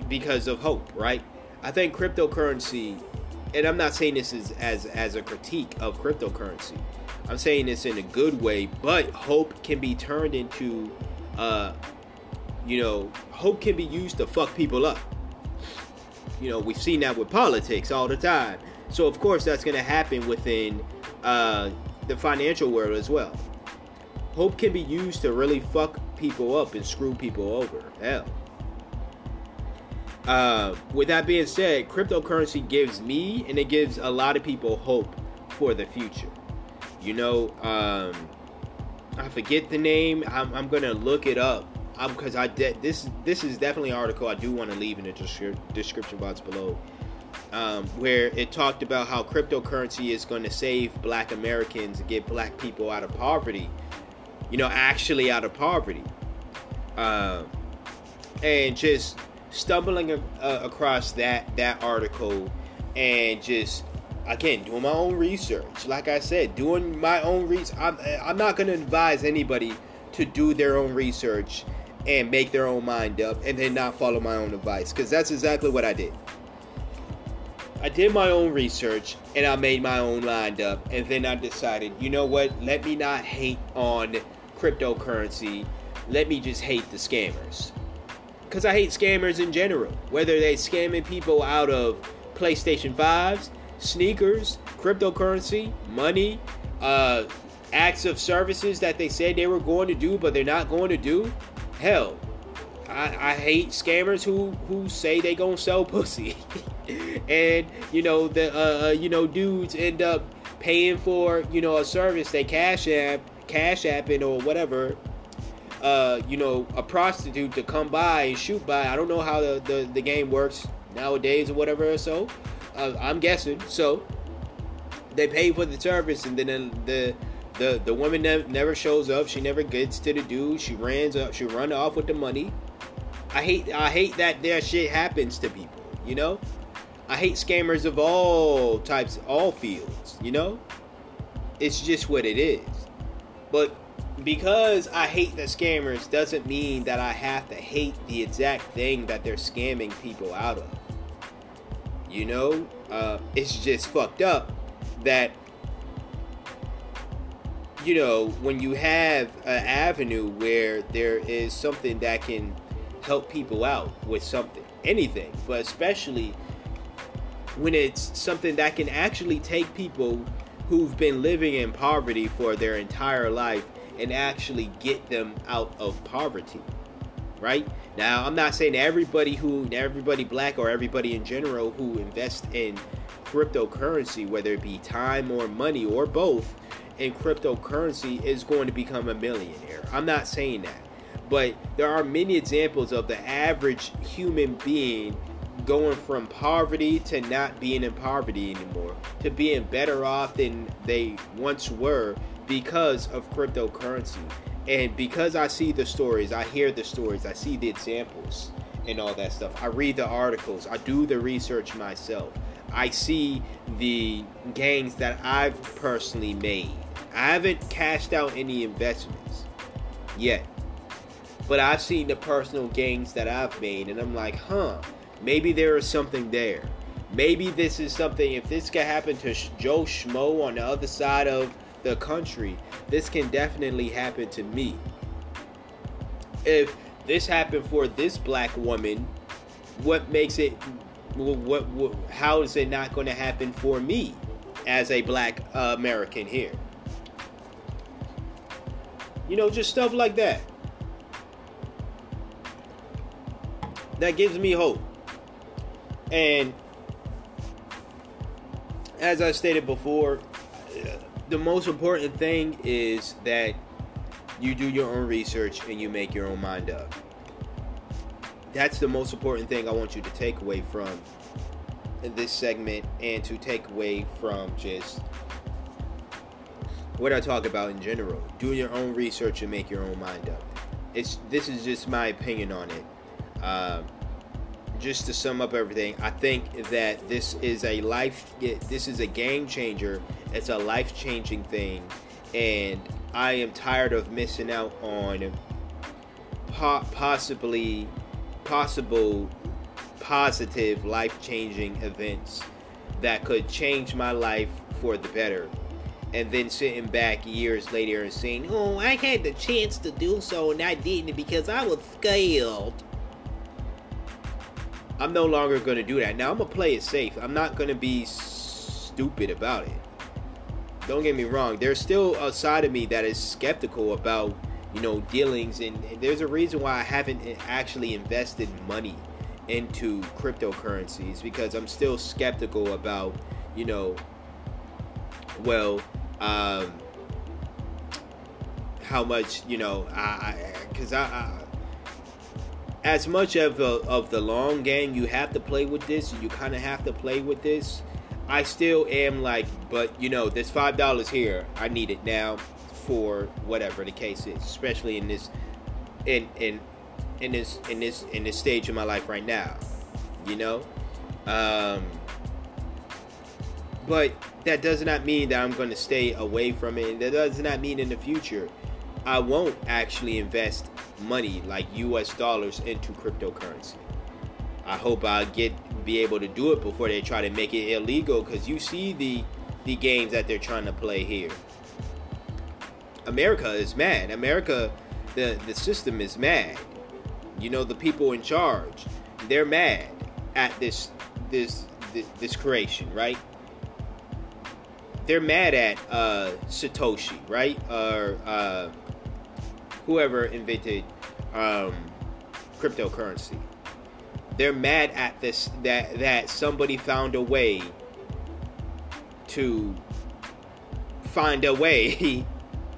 [SPEAKER 1] because of hope, right? I think cryptocurrency, and I'm not saying this is as as a critique of cryptocurrency. I'm saying this in a good way, but hope can be turned into, uh, you know, hope can be used to fuck people up. You know, we've seen that with politics all the time. So of course that's going to happen within uh, the financial world as well. Hope can be used to really fuck people up and screw people over. Hell. Uh, with that being said, cryptocurrency gives me and it gives a lot of people hope for the future. You know, um, I forget the name. I'm, I'm gonna look it up. Because I did this. This is definitely an article I do want to leave in the descri- description box below, um, where it talked about how cryptocurrency is going to save Black Americans and get Black people out of poverty. You know, actually out of poverty, um, and just stumbling a- uh, across that that article and just again doing my own research. Like I said, doing my own research. I'm, I'm not going to advise anybody to do their own research and make their own mind up and then not follow my own advice because that's exactly what I did. I did my own research and I made my own mind up and then I decided, you know what? Let me not hate on cryptocurrency. Let me just hate the scammers. Cuz I hate scammers in general. Whether they're scamming people out of PlayStation 5s, sneakers, cryptocurrency, money, uh acts of services that they said they were going to do but they're not going to do. Hell, I, I hate scammers who who say they gonna sell (laughs) pussy, and you know the uh, uh, you know dudes end up paying for you know a service they cash app cash apping or whatever. Uh, you know a prostitute to come by and shoot by. I don't know how the the, the game works nowadays or whatever. Or so uh, I'm guessing. So they pay for the service and then the the the woman ne- never shows up. She never gets to the dude. She runs up. She run off with the money. I hate I hate that their shit happens to people. You know, I hate scammers of all types, all fields. You know, it's just what it is. But because I hate the scammers doesn't mean that I have to hate the exact thing that they're scamming people out of. You know, uh, it's just fucked up that you know, when you have an avenue where there is something that can help people out with something, anything, but especially when it's something that can actually take people who've been living in poverty for their entire life and actually get them out of poverty. Right? Now, I'm not saying everybody who, everybody black or everybody in general who invests in cryptocurrency, whether it be time or money or both, in cryptocurrency is going to become a millionaire. I'm not saying that. But there are many examples of the average human being going from poverty to not being in poverty anymore, to being better off than they once were because of cryptocurrency. And because I see the stories, I hear the stories, I see the examples and all that stuff. I read the articles, I do the research myself. I see the gains that I've personally made. I haven't cashed out any investments yet. But I've seen the personal gains that I've made, and I'm like, huh, maybe there is something there. Maybe this is something, if this can happen to Joe Schmo on the other side of the country, this can definitely happen to me. If this happened for this black woman, what makes it, what, what how is it not going to happen for me as a black American here? You know, just stuff like that. That gives me hope. And as I stated before, the most important thing is that you do your own research and you make your own mind up. That's the most important thing I want you to take away from this segment and to take away from just what I talk about in general. Do your own research and make your own mind up. It's this is just my opinion on it. Uh, just to sum up everything, I think that this is a life. This is a game changer. It's a life changing thing, and I am tired of missing out on po- possibly possible positive life changing events that could change my life for the better and then sitting back years later and saying, "Oh, I had the chance to do so and I didn't because I was scared." I'm no longer going to do that. Now I'm gonna play it safe. I'm not going to be stupid about it. Don't get me wrong. There's still a side of me that is skeptical about, you know, dealings, and, and there's a reason why I haven't actually invested money into cryptocurrencies because I'm still skeptical about, you know, well, um, how much you know I because I, I, as much of the of the long game you have to play with this, you kind of have to play with this. I still am like, but you know, this five dollars here, I need it now for whatever the case is, especially in this in in in this in this in this stage of my life right now. You know? Um but that does not mean that I'm going to stay away from it. That does not mean in the future I won't actually invest money like US dollars into cryptocurrency. I hope I get be able to do it before they try to make it illegal cuz you see the the games that they're trying to play here. America is mad. America the the system is mad. You know the people in charge, they're mad at this this this, this creation, right? They're mad at uh, Satoshi, right? Or uh, whoever invented um, cryptocurrency. They're mad at this that that somebody found a way to find a way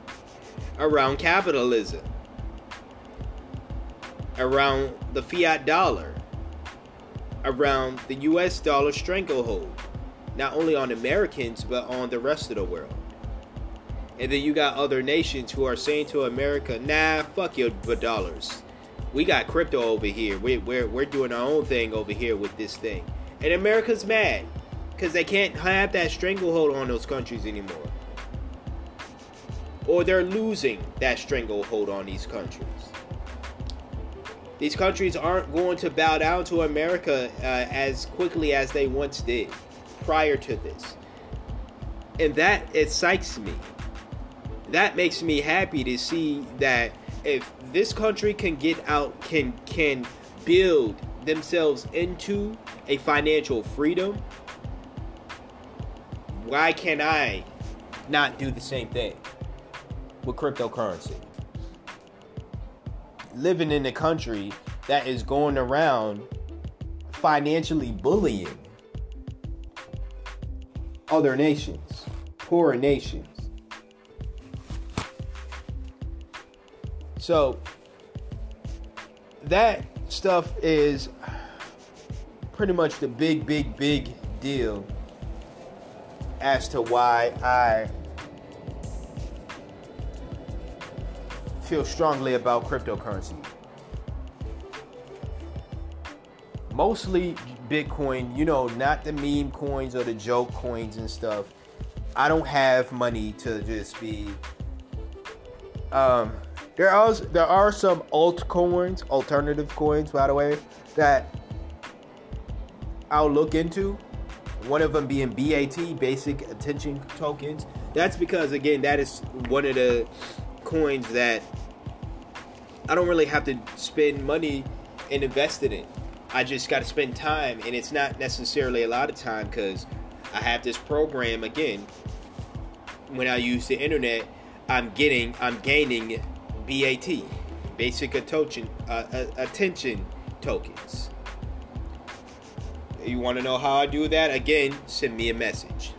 [SPEAKER 1] (laughs) around capitalism, around the fiat dollar, around the US dollar stranglehold, not only on Americans, but on the rest of the world. And then you got other nations who are saying to America, nah, fuck your dollars. We got crypto over here. We're, we're, we're doing our own thing over here with this thing. And America's mad because they can't have that stranglehold on those countries anymore. Or they're losing that stranglehold on these countries. These countries aren't going to bow down to America uh, as quickly as they once did prior to this. And that excites me. That makes me happy to see that if this country can get out can can build themselves into a financial freedom, why can I not do the same thing with cryptocurrency? Living in a country that is going around financially bullying other nations, poorer nations. So that stuff is pretty much the big, big, big deal as to why I feel strongly about cryptocurrency. Mostly Bitcoin, you know, not the meme coins or the joke coins and stuff. I don't have money to just be. Um, there are there are some altcoins, alternative coins, by the way, that I'll look into. One of them being BAT, Basic Attention Tokens. That's because again, that is one of the coins that I don't really have to spend money and invest in it. I just got to spend time, and it's not necessarily a lot of time because I have this program again. When I use the internet, I'm getting, I'm gaining BAT, basic attention, uh, attention tokens. You want to know how I do that? Again, send me a message.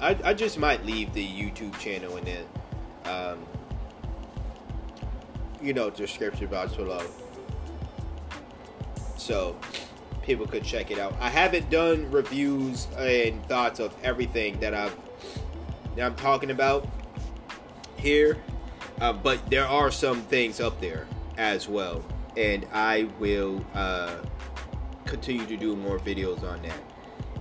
[SPEAKER 1] I, I just might leave the YouTube channel and then um, you know, description box below. So people could check it out. I haven't done reviews and thoughts of everything that I've that I'm talking about here, uh, but there are some things up there as well, and I will uh, continue to do more videos on that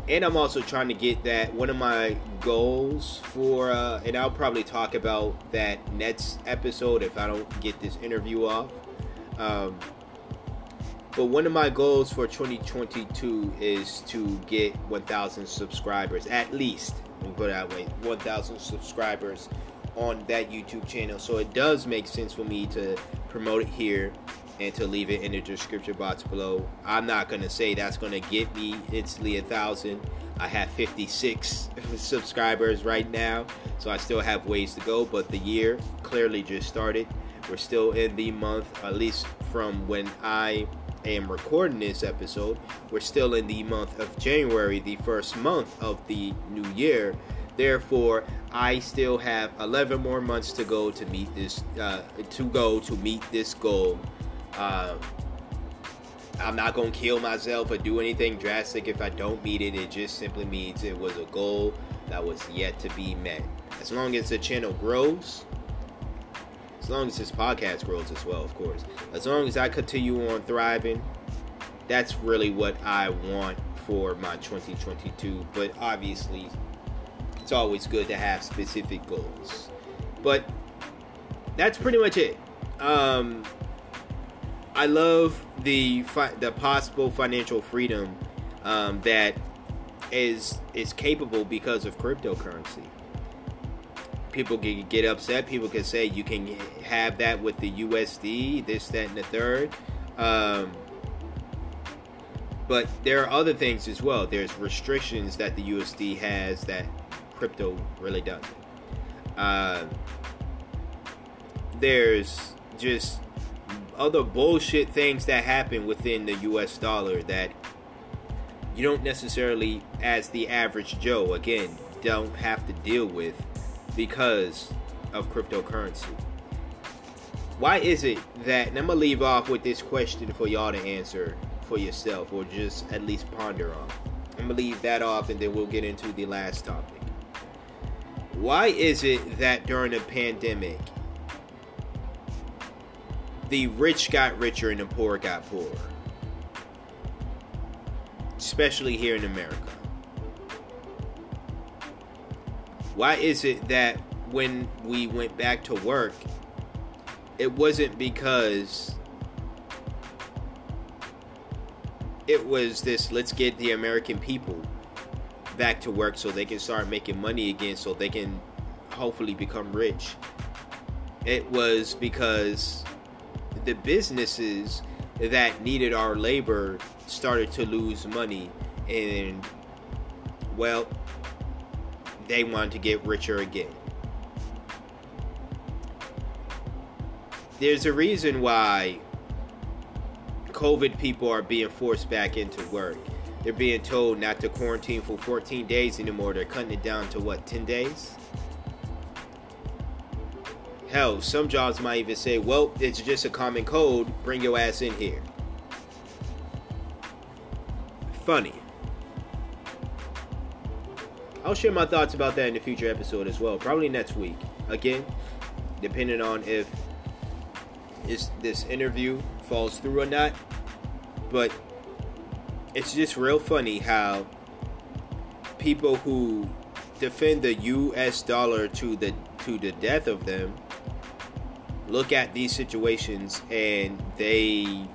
[SPEAKER 1] and I'm also trying to get that one of my goals for, uh, and I'll probably talk about that next episode if I don't get this interview off. Um, but one of my goals for 2022 is to get 1,000 subscribers, at least. Put it that way 1,000 subscribers on that YouTube channel. So it does make sense for me to promote it here and to leave it in the description box below. I'm not gonna say that's gonna get me instantly a thousand. I have 56 (laughs) subscribers right now, so I still have ways to go. But the year clearly just started. We're still in the month, at least from when I am recording this episode. We're still in the month of January, the first month of the new year. Therefore, I still have 11 more months to go to meet this uh, to go to meet this goal. Uh, I'm not gonna kill myself or do anything drastic if I don't meet it. It just simply means it was a goal that was yet to be met. As long as the channel grows, as long as this podcast grows as well, of course. As long as I continue on thriving, that's really what I want for my 2022. But obviously, it's always good to have specific goals. But that's pretty much it. Um, I love the fi- the possible financial freedom um, that is is capable because of cryptocurrency. People can get upset. People can say you can have that with the USD, this, that, and the third. Um, but there are other things as well. There's restrictions that the USD has that crypto really doesn't. Uh, there's just other bullshit things that happen within the US dollar that you don't necessarily, as the average Joe, again, don't have to deal with because of cryptocurrency. Why is it that, and I'm going to leave off with this question for y'all to answer for yourself or just at least ponder on. I'm going to leave that off and then we'll get into the last topic. Why is it that during the pandemic, the rich got richer and the poor got poorer? Especially here in America. Why is it that when we went back to work, it wasn't because it was this let's get the American people back to work so they can start making money again so they can hopefully become rich. It was because the businesses that needed our labor started to lose money and well they wanted to get richer again. There's a reason why COVID people are being forced back into work. They're being told not to quarantine for 14 days anymore. They're cutting it down to what, 10 days? Hell, some jobs might even say, well, it's just a common code. Bring your ass in here. Funny. I'll share my thoughts about that in a future episode as well. Probably next week. Again, depending on if is this interview falls through or not. But it's just real funny how people who defend the US dollar to the to the death of them look at these situations and they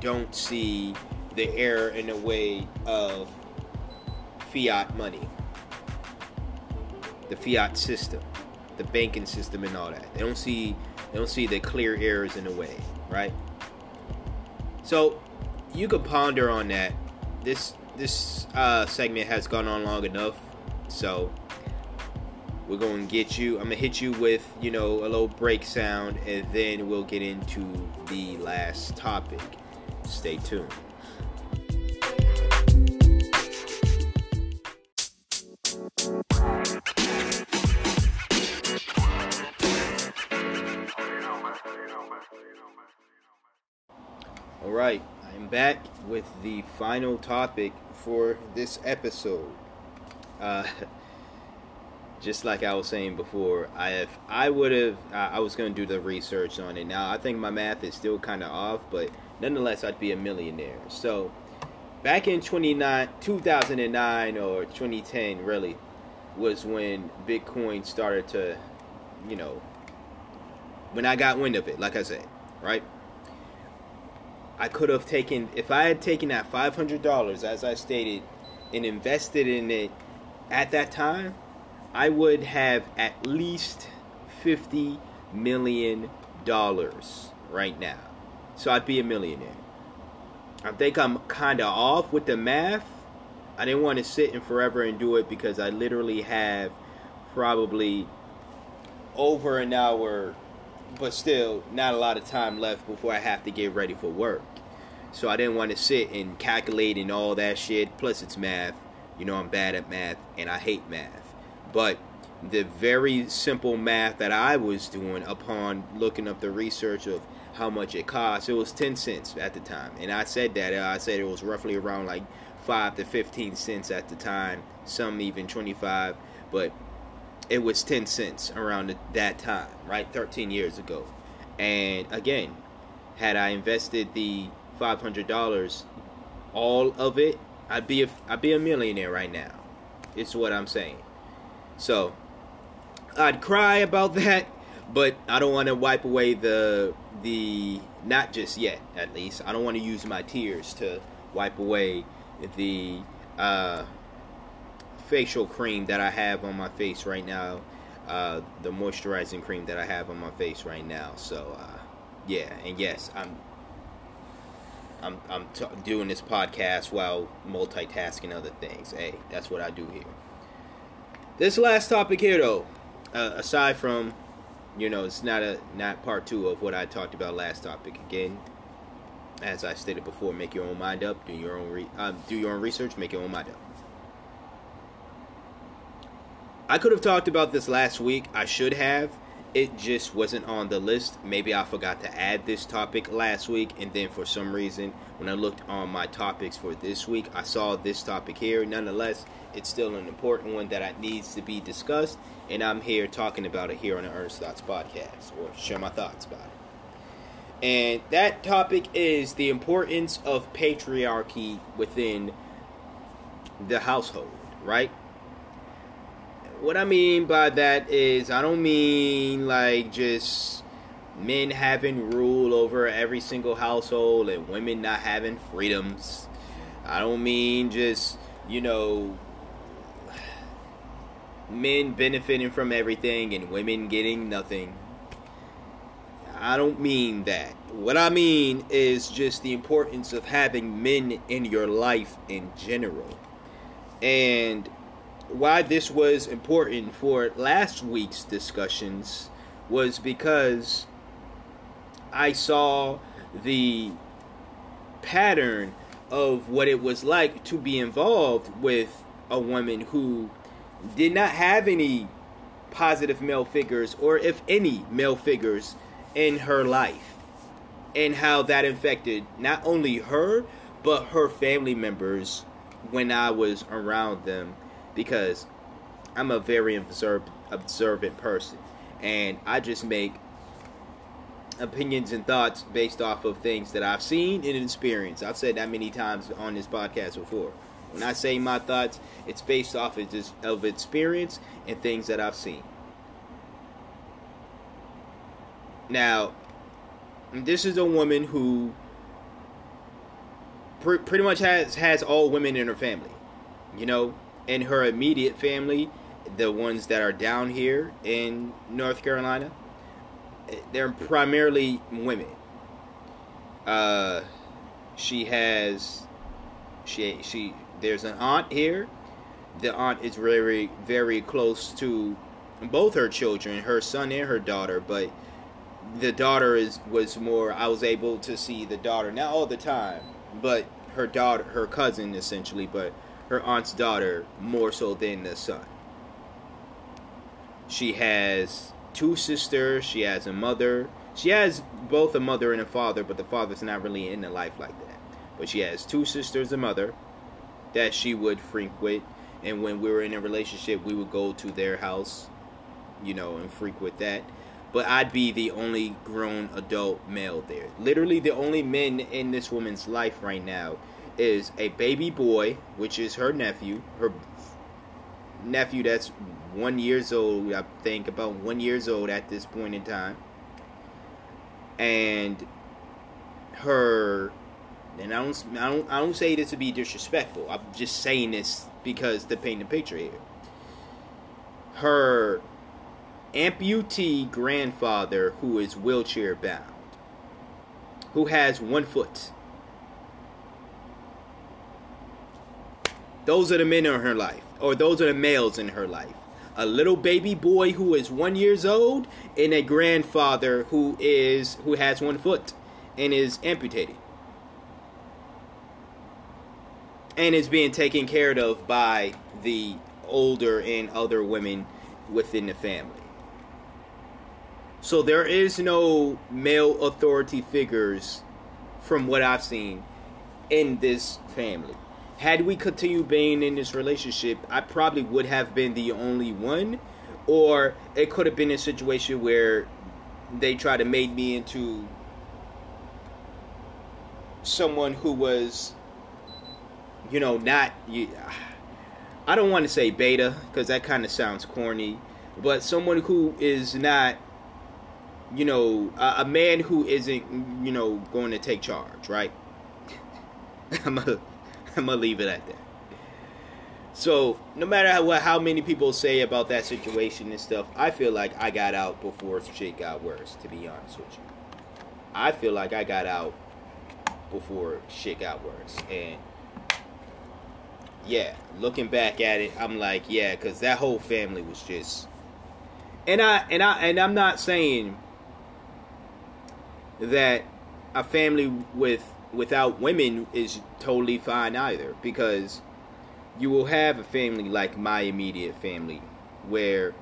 [SPEAKER 1] don't see the error in the way of fiat money the fiat system the banking system and all that. They don't see they don't see the clear errors in the way right? So you could ponder on that. This this uh, segment has gone on long enough so we're going to get you i'm to hit you with you know a little break sound and then we'll get into the last topic. Stay tuned all right i'm back with the final topic for this episode uh, (laughs) just like I was saying before, I if I would have, I was going to do the research on it. Now I think my math is still kind of off, but nonetheless, I'd be a millionaire. So back in 29, 2009 or 2010, really, was when Bitcoin started to, you know, when I got wind of it. Like I said, right. I could have taken if I had taken that five hundred dollars, as I stated, and invested in it at that time I would have at least fifty million dollars right now. So I'd be a millionaire. I think I'm kind of off with the math. I didn't want to sit and forever and do it because I literally have probably over an hour, but still not a lot of time left before I have to get ready for work. So I didn't want to sit and calculate and all that shit. Plus, it's math. You know, I'm bad at math and I hate math. But the very simple math that I was doing upon looking up the research of how much it costs, it was 10 cents at the time. And I said that, I said it was roughly around like 5 to 15 cents at the time, some even 25, but it was 10 cents around that time, right? 13 years ago. And again, had I invested the $500, all of it, I'd be a, I'd be a millionaire right now. It's what I'm saying. So, I'd cry about (laughs) that, but I don't want to wipe away the the not just yet, at least. I don't want to use my tears to wipe away the uh, facial cream that I have on my face right now, uh, the moisturizing cream that I have on my face right now. So, uh, yeah, and yes, I'm I'm I'm t- doing this podcast while multitasking other things. Hey, that's what I do here. This last topic here, though, uh, aside from, you know, it's not a not part two of what I talked about last topic. Again, as I stated before, make your own mind up, do your own re- um, do your own research, make your own mind up. I could have talked about this last week. I should have. It just wasn't on the list. Maybe I forgot to add this topic last week, and then for some reason, when I looked on my topics for this week, I saw this topic here. Nonetheless, it's still an important one that needs to be discussed, and I'm here talking about it here on the Earnest Thoughts podcast, or share my thoughts about it. And that topic is the importance of patriarchy within the household, right? What I mean by that is, I don't mean like just men having rule over every single household and women not having freedoms. I don't mean just, you know, men benefiting from everything and women getting nothing. I don't mean that. What I mean is just the importance of having men in your life in general. And why this was important for last week's discussions was because I saw the pattern of what it was like to be involved with a woman who did not have any positive male figures, or if any male figures, in her life, and how that affected not only her, but her family members when I was around them, because I'm a very observant person, and I just make opinions and thoughts based off of things that I've seen and experienced. I've said that many times on this podcast before. When I say my thoughts, it's based off of, just, of experience and things that I've seen. Now, this is a woman who pre- pretty much has has all women in her family. You know, in her immediate family, the ones that are down here in North Carolina, they're primarily women. Uh, she has she she there's an aunt here. The aunt is very, very close to both her children, her son and her daughter, but the daughter is was more I was able to see the daughter not all the time, but her daughter her cousin essentially, but her aunt's daughter more so than the son. She has two sisters, she has a mother. She has both a mother and a father, but the father's not really in the life like that. But she has two sisters, a mother, that she would frequent and when we were in a relationship we would go to their house you know and frequent that but i'd be the only grown adult male there literally the only men in this woman's life right now is a baby boy which is her nephew her nephew that's one years old i think about one years old at this point in time and her and I don't, I don't, I don't say this to be disrespectful. I'm just saying this because to paint the picture here. Her amputee grandfather, who is wheelchair bound, who has one foot. Those are the men in her life, or those are the males in her life. A little baby boy who is one years old, and a grandfather who is who has one foot and is amputated. and is being taken care of by the older and other women within the family. So there is no male authority figures from what I've seen in this family. Had we continued being in this relationship, I probably would have been the only one, or it could have been a situation where they tried to make me into someone who was, you know, not. I don't want to say beta because that kind of sounds corny, but someone who is not you know, a, a, man who isn't, you know, going to take charge, right? (laughs) I'm gonna, I'm gonna leave it at that. So, no matter how, how many people say about that situation and stuff, I feel like I got out before shit got worse. To be honest with you, I feel like I got out before shit got worse, and yeah, looking back at it, I'm like, yeah, because that whole family was just, and I and I and I'm not saying that a family with without women is totally fine either because you will have a family like my immediate family where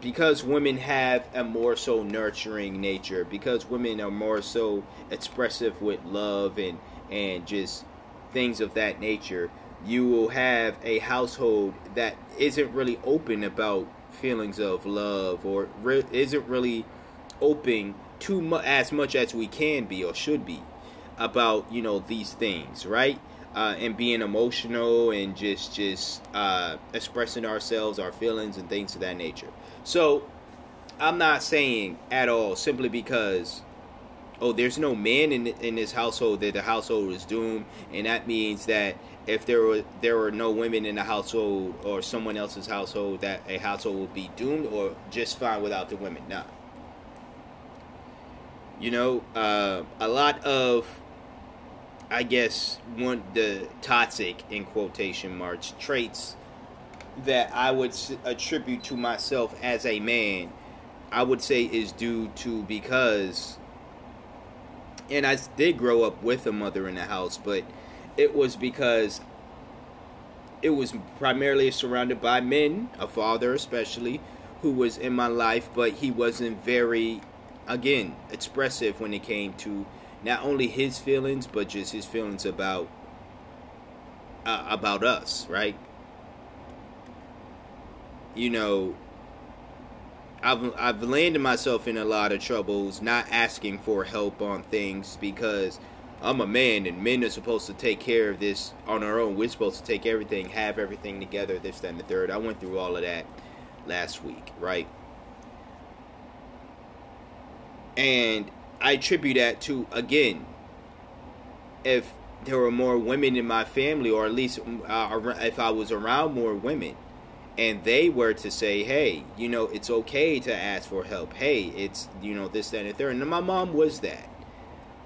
[SPEAKER 1] because women have a more so nurturing nature because women are more so expressive with love and and just things of that nature you will have a household that isn't really open about feelings of love or re- isn't really open too much as much as we can be or should be about you know these things right? Uh, and being emotional and just just uh, expressing ourselves our feelings and things of that nature. So i'm not saying at all simply because oh there's no man in in this household that the household is doomed. And that means that if there were there were no women in the household or someone else's household that a household would be doomed or just fine without the women. No you know, uh, a lot of, I guess, one the toxic in quotation marks traits that I would attribute to myself as a man, I would say is due to because, and I did grow up with a mother in the house, but it was because it was primarily surrounded by men, a father especially, who was in my life, but he wasn't very again expressive when it came to not only his feelings but just his feelings about uh, about us right you know I've I've landed myself in a lot of troubles not asking for help on things because I'm a man and men are supposed to take care of this on our own. We're supposed to take everything, have everything together, this, that, and the third. I went through all of that last week, right? And I attribute that to, again, if there were more women in my family, or at least uh, if I was around more women, and they were to say, hey, you know, it's okay to ask for help. Hey, it's, you know, this, that, and the third. And my mom was that.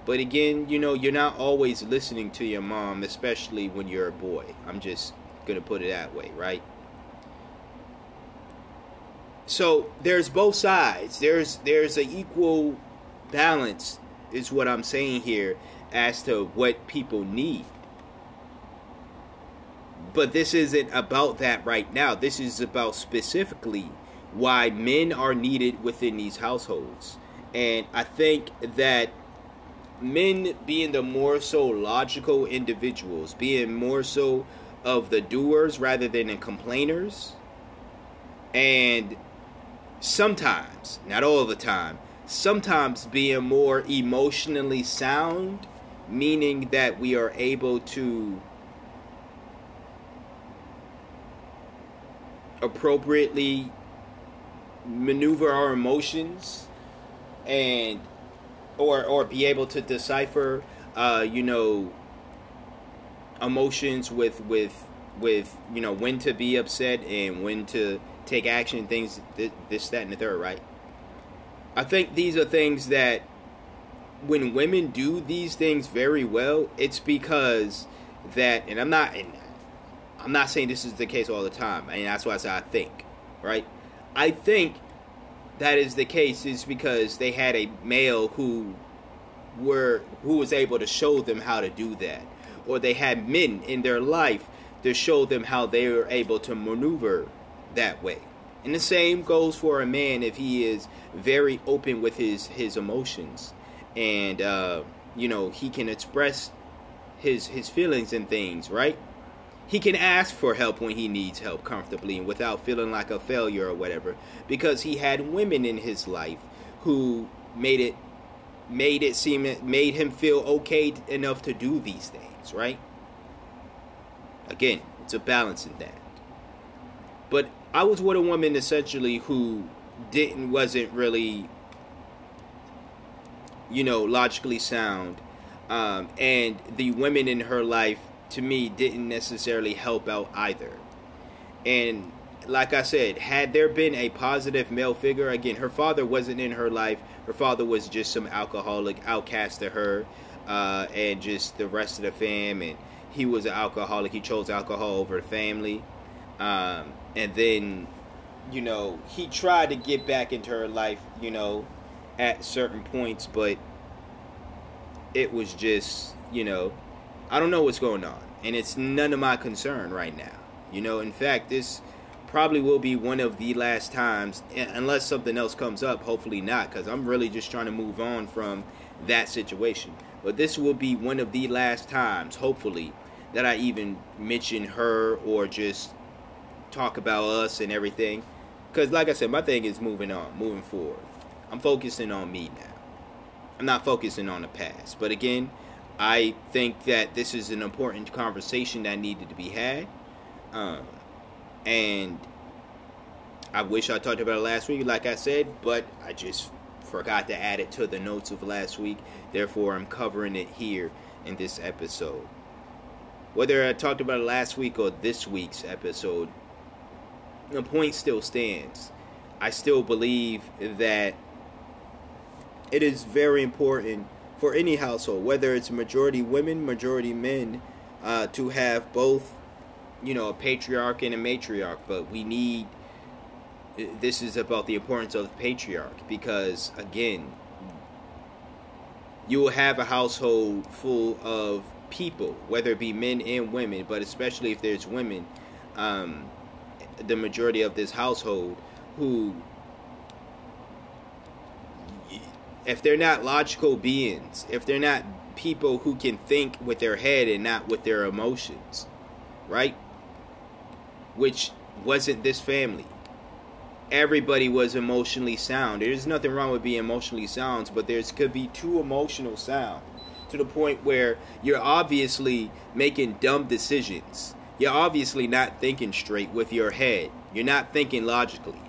[SPEAKER 1] But again, you know, you're not always listening to your mom, especially when you're a boy. I'm just to put it that way, right? So there's both sides. There's there's an equal balance is what I'm saying here as to what people need. But this isn't about that right now. This is about specifically why men are needed within these households. And I think that men being the more so logical individuals, being more so of the doers rather than the complainers, and sometimes, not all the time, sometimes being more emotionally sound, meaning that we are able to appropriately maneuver our emotions and or or be able to decipher uh, you know emotions with with with you know when to be upset and when to take action, things this, that, and the third, right? I think these are things that when women do these things very well, it's because that, and I'm not, and I'm not saying this is the case all the time, and that's why I say I think, right? I think that is the case is because they had a male who were who was able to show them how to do that, or they had men in their life to show them how they were able to maneuver that way. And the same goes for a man if he is very open with his his emotions, and uh, you know he can express his his feelings and things, right? He can ask for help when he needs help comfortably and without feeling like a failure or whatever, because he had women in his life who made it made it seem made him feel okay enough to do these things, right? Again, it's a balance in that. But I was with a woman essentially who didn't wasn't really you know logically sound. Um, and the women in her life to me didn't necessarily help out either. And like i said had there been a positive male figure again her father wasn't in her life. Her father was just some alcoholic outcast to her uh, and just the rest of the fam and he was an alcoholic. He chose alcohol over family. Um, and then you know he tried to get back into her life you know at certain points but it was just you know i don't know what's going on. And it's none of my concern right now. You know in fact this probably will be one of the last times unless something else comes up hopefully not because i'm really just trying to move on from that situation. But this will be one of the last times hopefully that i even mention her or just talk about us and everything. Because, like I said, my thing is moving on, moving forward. I'm focusing on me now. I'm not focusing on the past. But again, I think that this is an important conversation that needed to be had. Um, and I wish I talked about it last week, like I said, but I just forgot to add it to the notes of last week. Therefore, I'm covering it here in this episode. Whether I talked about it last week or this week's episode, the point still stands. I still believe that it is very important for any household, whether it's majority women, majority men, uh, to have both, you know, a patriarch and a matriarch. But we need. This is about the importance of the patriarch because, again, you will have a household full of people, whether it be men and women, but especially if there's women. Um, the majority of this household who if they're not logical beings, if they're not people who can think with their head and not with their emotions, right? Which wasn't this family. Everybody was emotionally sound. There's nothing wrong with being emotionally sound, but there's could be too emotional sound to the point where you're obviously making dumb decisions you're obviously not thinking straight with your head. You're not thinking logically.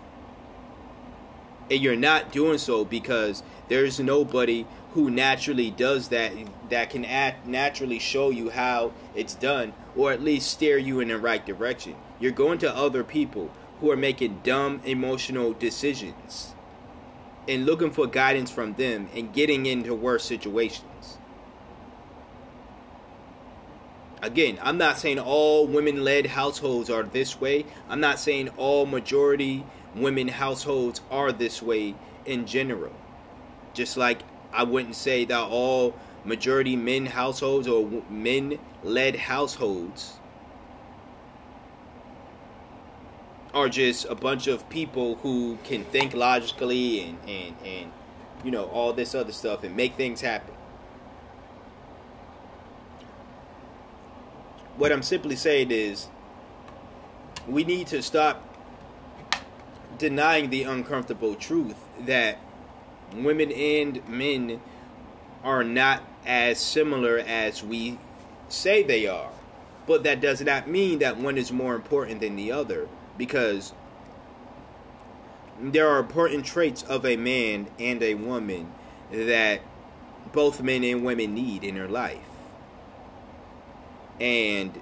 [SPEAKER 1] And you're not doing so because there's nobody who naturally does that that can act naturally show you how it's done or at least steer you in the right direction. You're going to other people who are making dumb emotional decisions and looking for guidance from them and getting into worse situations. Again, I'm not saying all women led households are this way. I'm not saying all majority women households are this way in general. Just like I wouldn't say that all majority men households or men led households are just a bunch of people who can think logically and, and, and you know all this other stuff and make things happen what I'm simply saying is we need to stop denying the uncomfortable truth that women and men are not as similar as we say they are. But that does not mean that one is more important than the other because there are important traits of a man and a woman that both men and women need in their life. And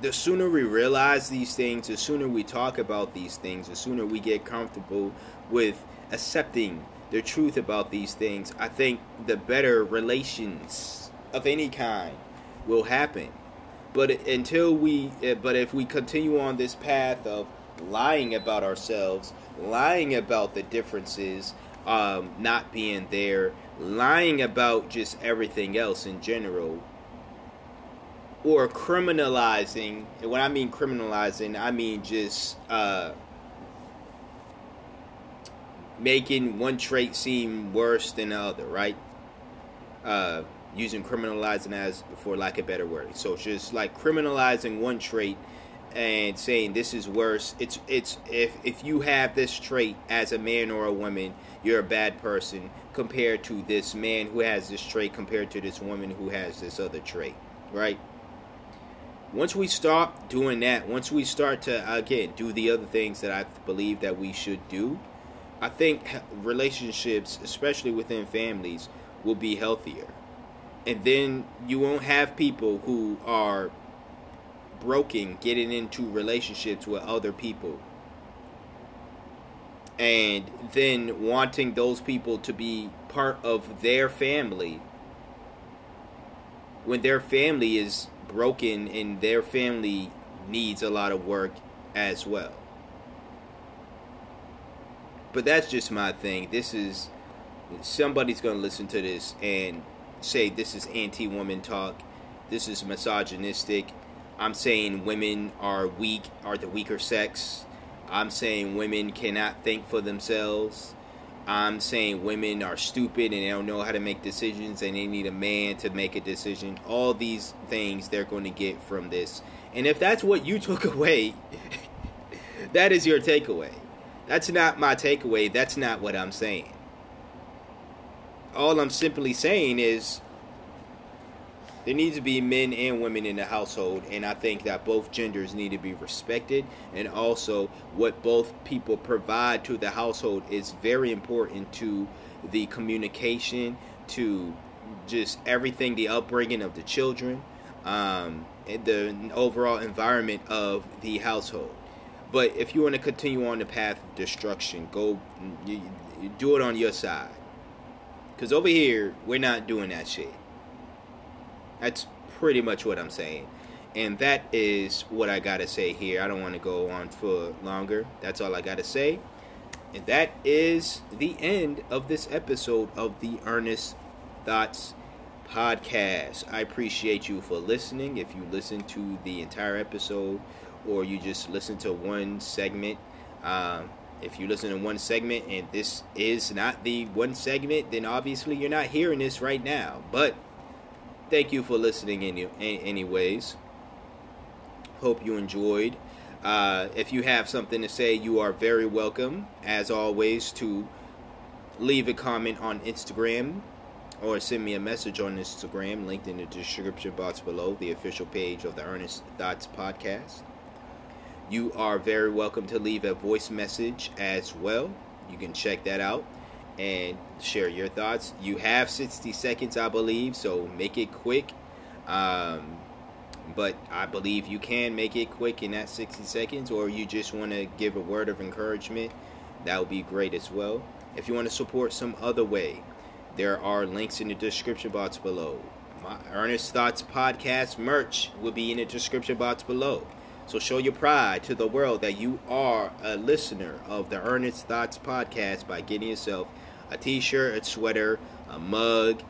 [SPEAKER 1] the sooner we realize these things, the sooner we talk about these things, the sooner we get comfortable with accepting the truth about these things, I think the better relations of any kind will happen. But until we, eh, but if we continue on this path of lying about ourselves, lying about the differences, um, not being there, lying about just everything else in general, or criminalizing. And when I mean criminalizing, I mean just uh, making one trait seem worse than the other, right? Uh, using criminalizing as for lack of better word. So it's just like criminalizing one trait and saying this is worse. It's it's if if you have this trait as a man or a woman, you're a bad person compared to this man who has this trait compared to this woman who has this other trait, right? Once we start doing that, once we start to again do the other things that I believe that we should do, I think relationships, especially within families, will be healthier. And then you won't have people who are broken getting into relationships with other people and then wanting those people to be part of their family when their family is broken and their family needs a lot of work as well. But that's just my thing. This is somebody's going to listen to this and say this is anti woman talk. This is misogynistic. I'm saying women are weak, are the weaker sex. I'm saying women cannot think for themselves. I'm saying women are stupid and they don't know how to make decisions and they need a man to make a decision. All these things they're going to get from this. And if that's what you (laughs) took away, (laughs) that is your takeaway. That's not my takeaway. That's not what I'm saying. All I'm simply saying is there needs to be men and women in the household and i think that both genders need to be respected and also what both people provide to the household is very important to the communication to just everything the upbringing of the children um, the overall environment of the household. But if you want to continue on the path of destruction go you, you do it on your side. Because over here we're not doing that shit that's pretty much what I'm saying. And that is what I got to say here. I don't want to go on for longer. That's all I got to say. And that is the end of this episode of the Earnest Thoughts podcast. I appreciate you for listening. If you listen to the entire episode or you just listen to one segment, um, if you listen to one segment and this is not the one segment, then obviously you're not hearing this right now. But thank you for listening any, anyways. Hope you enjoyed. Uh, if you have something to say you are very welcome as always to leave a comment on instagram or send me a message on instagram linked in the description box below the official page of the earnest thoughts podcast. You are very welcome to leave a voice message as well. You can check that out and share your thoughts. You have 60 seconds, I believe, so make it quick. Um, but I believe you can make it quick in that 60 seconds, or you just want to give a word of encouragement, that would be great as well. If you want to support some other way, there are links in the description box below. My Earnest Thoughts podcast merch will be in the description box below. So show your pride to the world that you are a listener of the Earnest Thoughts podcast by getting yourself a t-shirt, a sweater, a mug.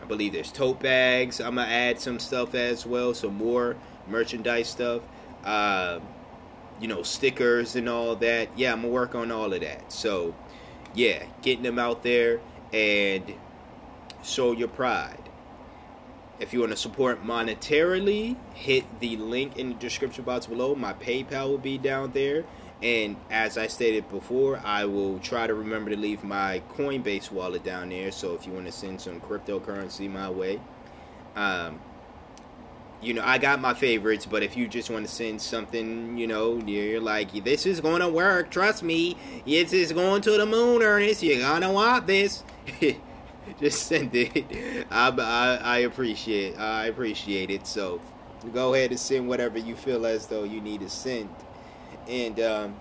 [SPEAKER 1] I believe there's tote bags. I'm gonna add some stuff as well, some more merchandise stuff. Uh, you know, stickers and all that. Yeah, I'm gonna work on all of that. So, yeah, getting them out there and show your pride. If you want to support monetarily, hit the link in the description box below. My PayPal will be down there. And as I stated before, I will try to remember to leave my Coinbase wallet down there. So if you want to send some cryptocurrency my way, um, you know, I got my favorites, but if you just want to send something, you know, you're like, this is going to work, trust me, this is going to the moon, Ernest, you're going to want this. (laughs) just send it. I, I, I appreciate I appreciate it. So go ahead and send whatever you feel as though you need to send and um,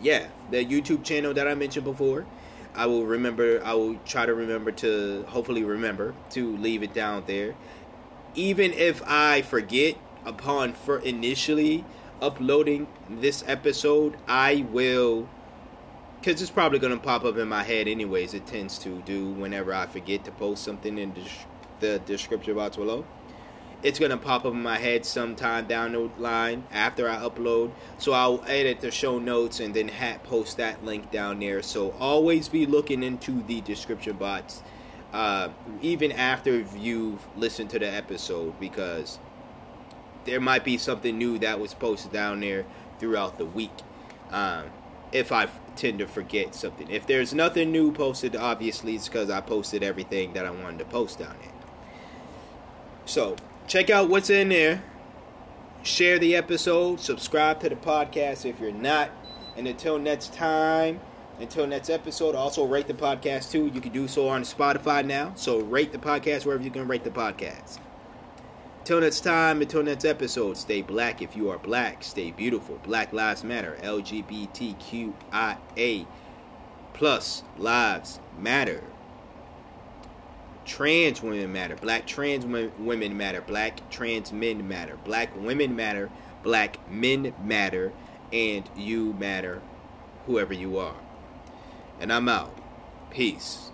[SPEAKER 1] yeah, the YouTube channel that I mentioned before. I will remember. I will try to remember to hopefully remember to leave it down there. Even if I forget upon for initially uploading this episode, I will because it's probably going to pop up in my head anyways. It tends to do whenever I forget to post something in the description box below. It's gonna pop up in my head sometime down the line after I upload. So I'll edit the show notes and then hat post that link down there. So always be looking into the description box, uh, even after you've listened to the episode, because there might be something new that was posted down there throughout the week. Um, if I tend to forget something, if there's nothing new posted, obviously it's because I posted everything that I wanted to post down there. So check out what's in there. Share the episode. Subscribe to the podcast if you're not. And until next time, until next episode, also rate the podcast too. You can do so on Spotify now. So rate the podcast wherever you can rate the podcast. Until next time, until next episode, stay black if you are black. Stay beautiful. Black Lives Matter. LGBTQIA plus lives matter. Trans women matter. Black trans women matter. Black trans men matter. Black women matter. Black men matter. And you matter, whoever you are. And I'm out. Peace.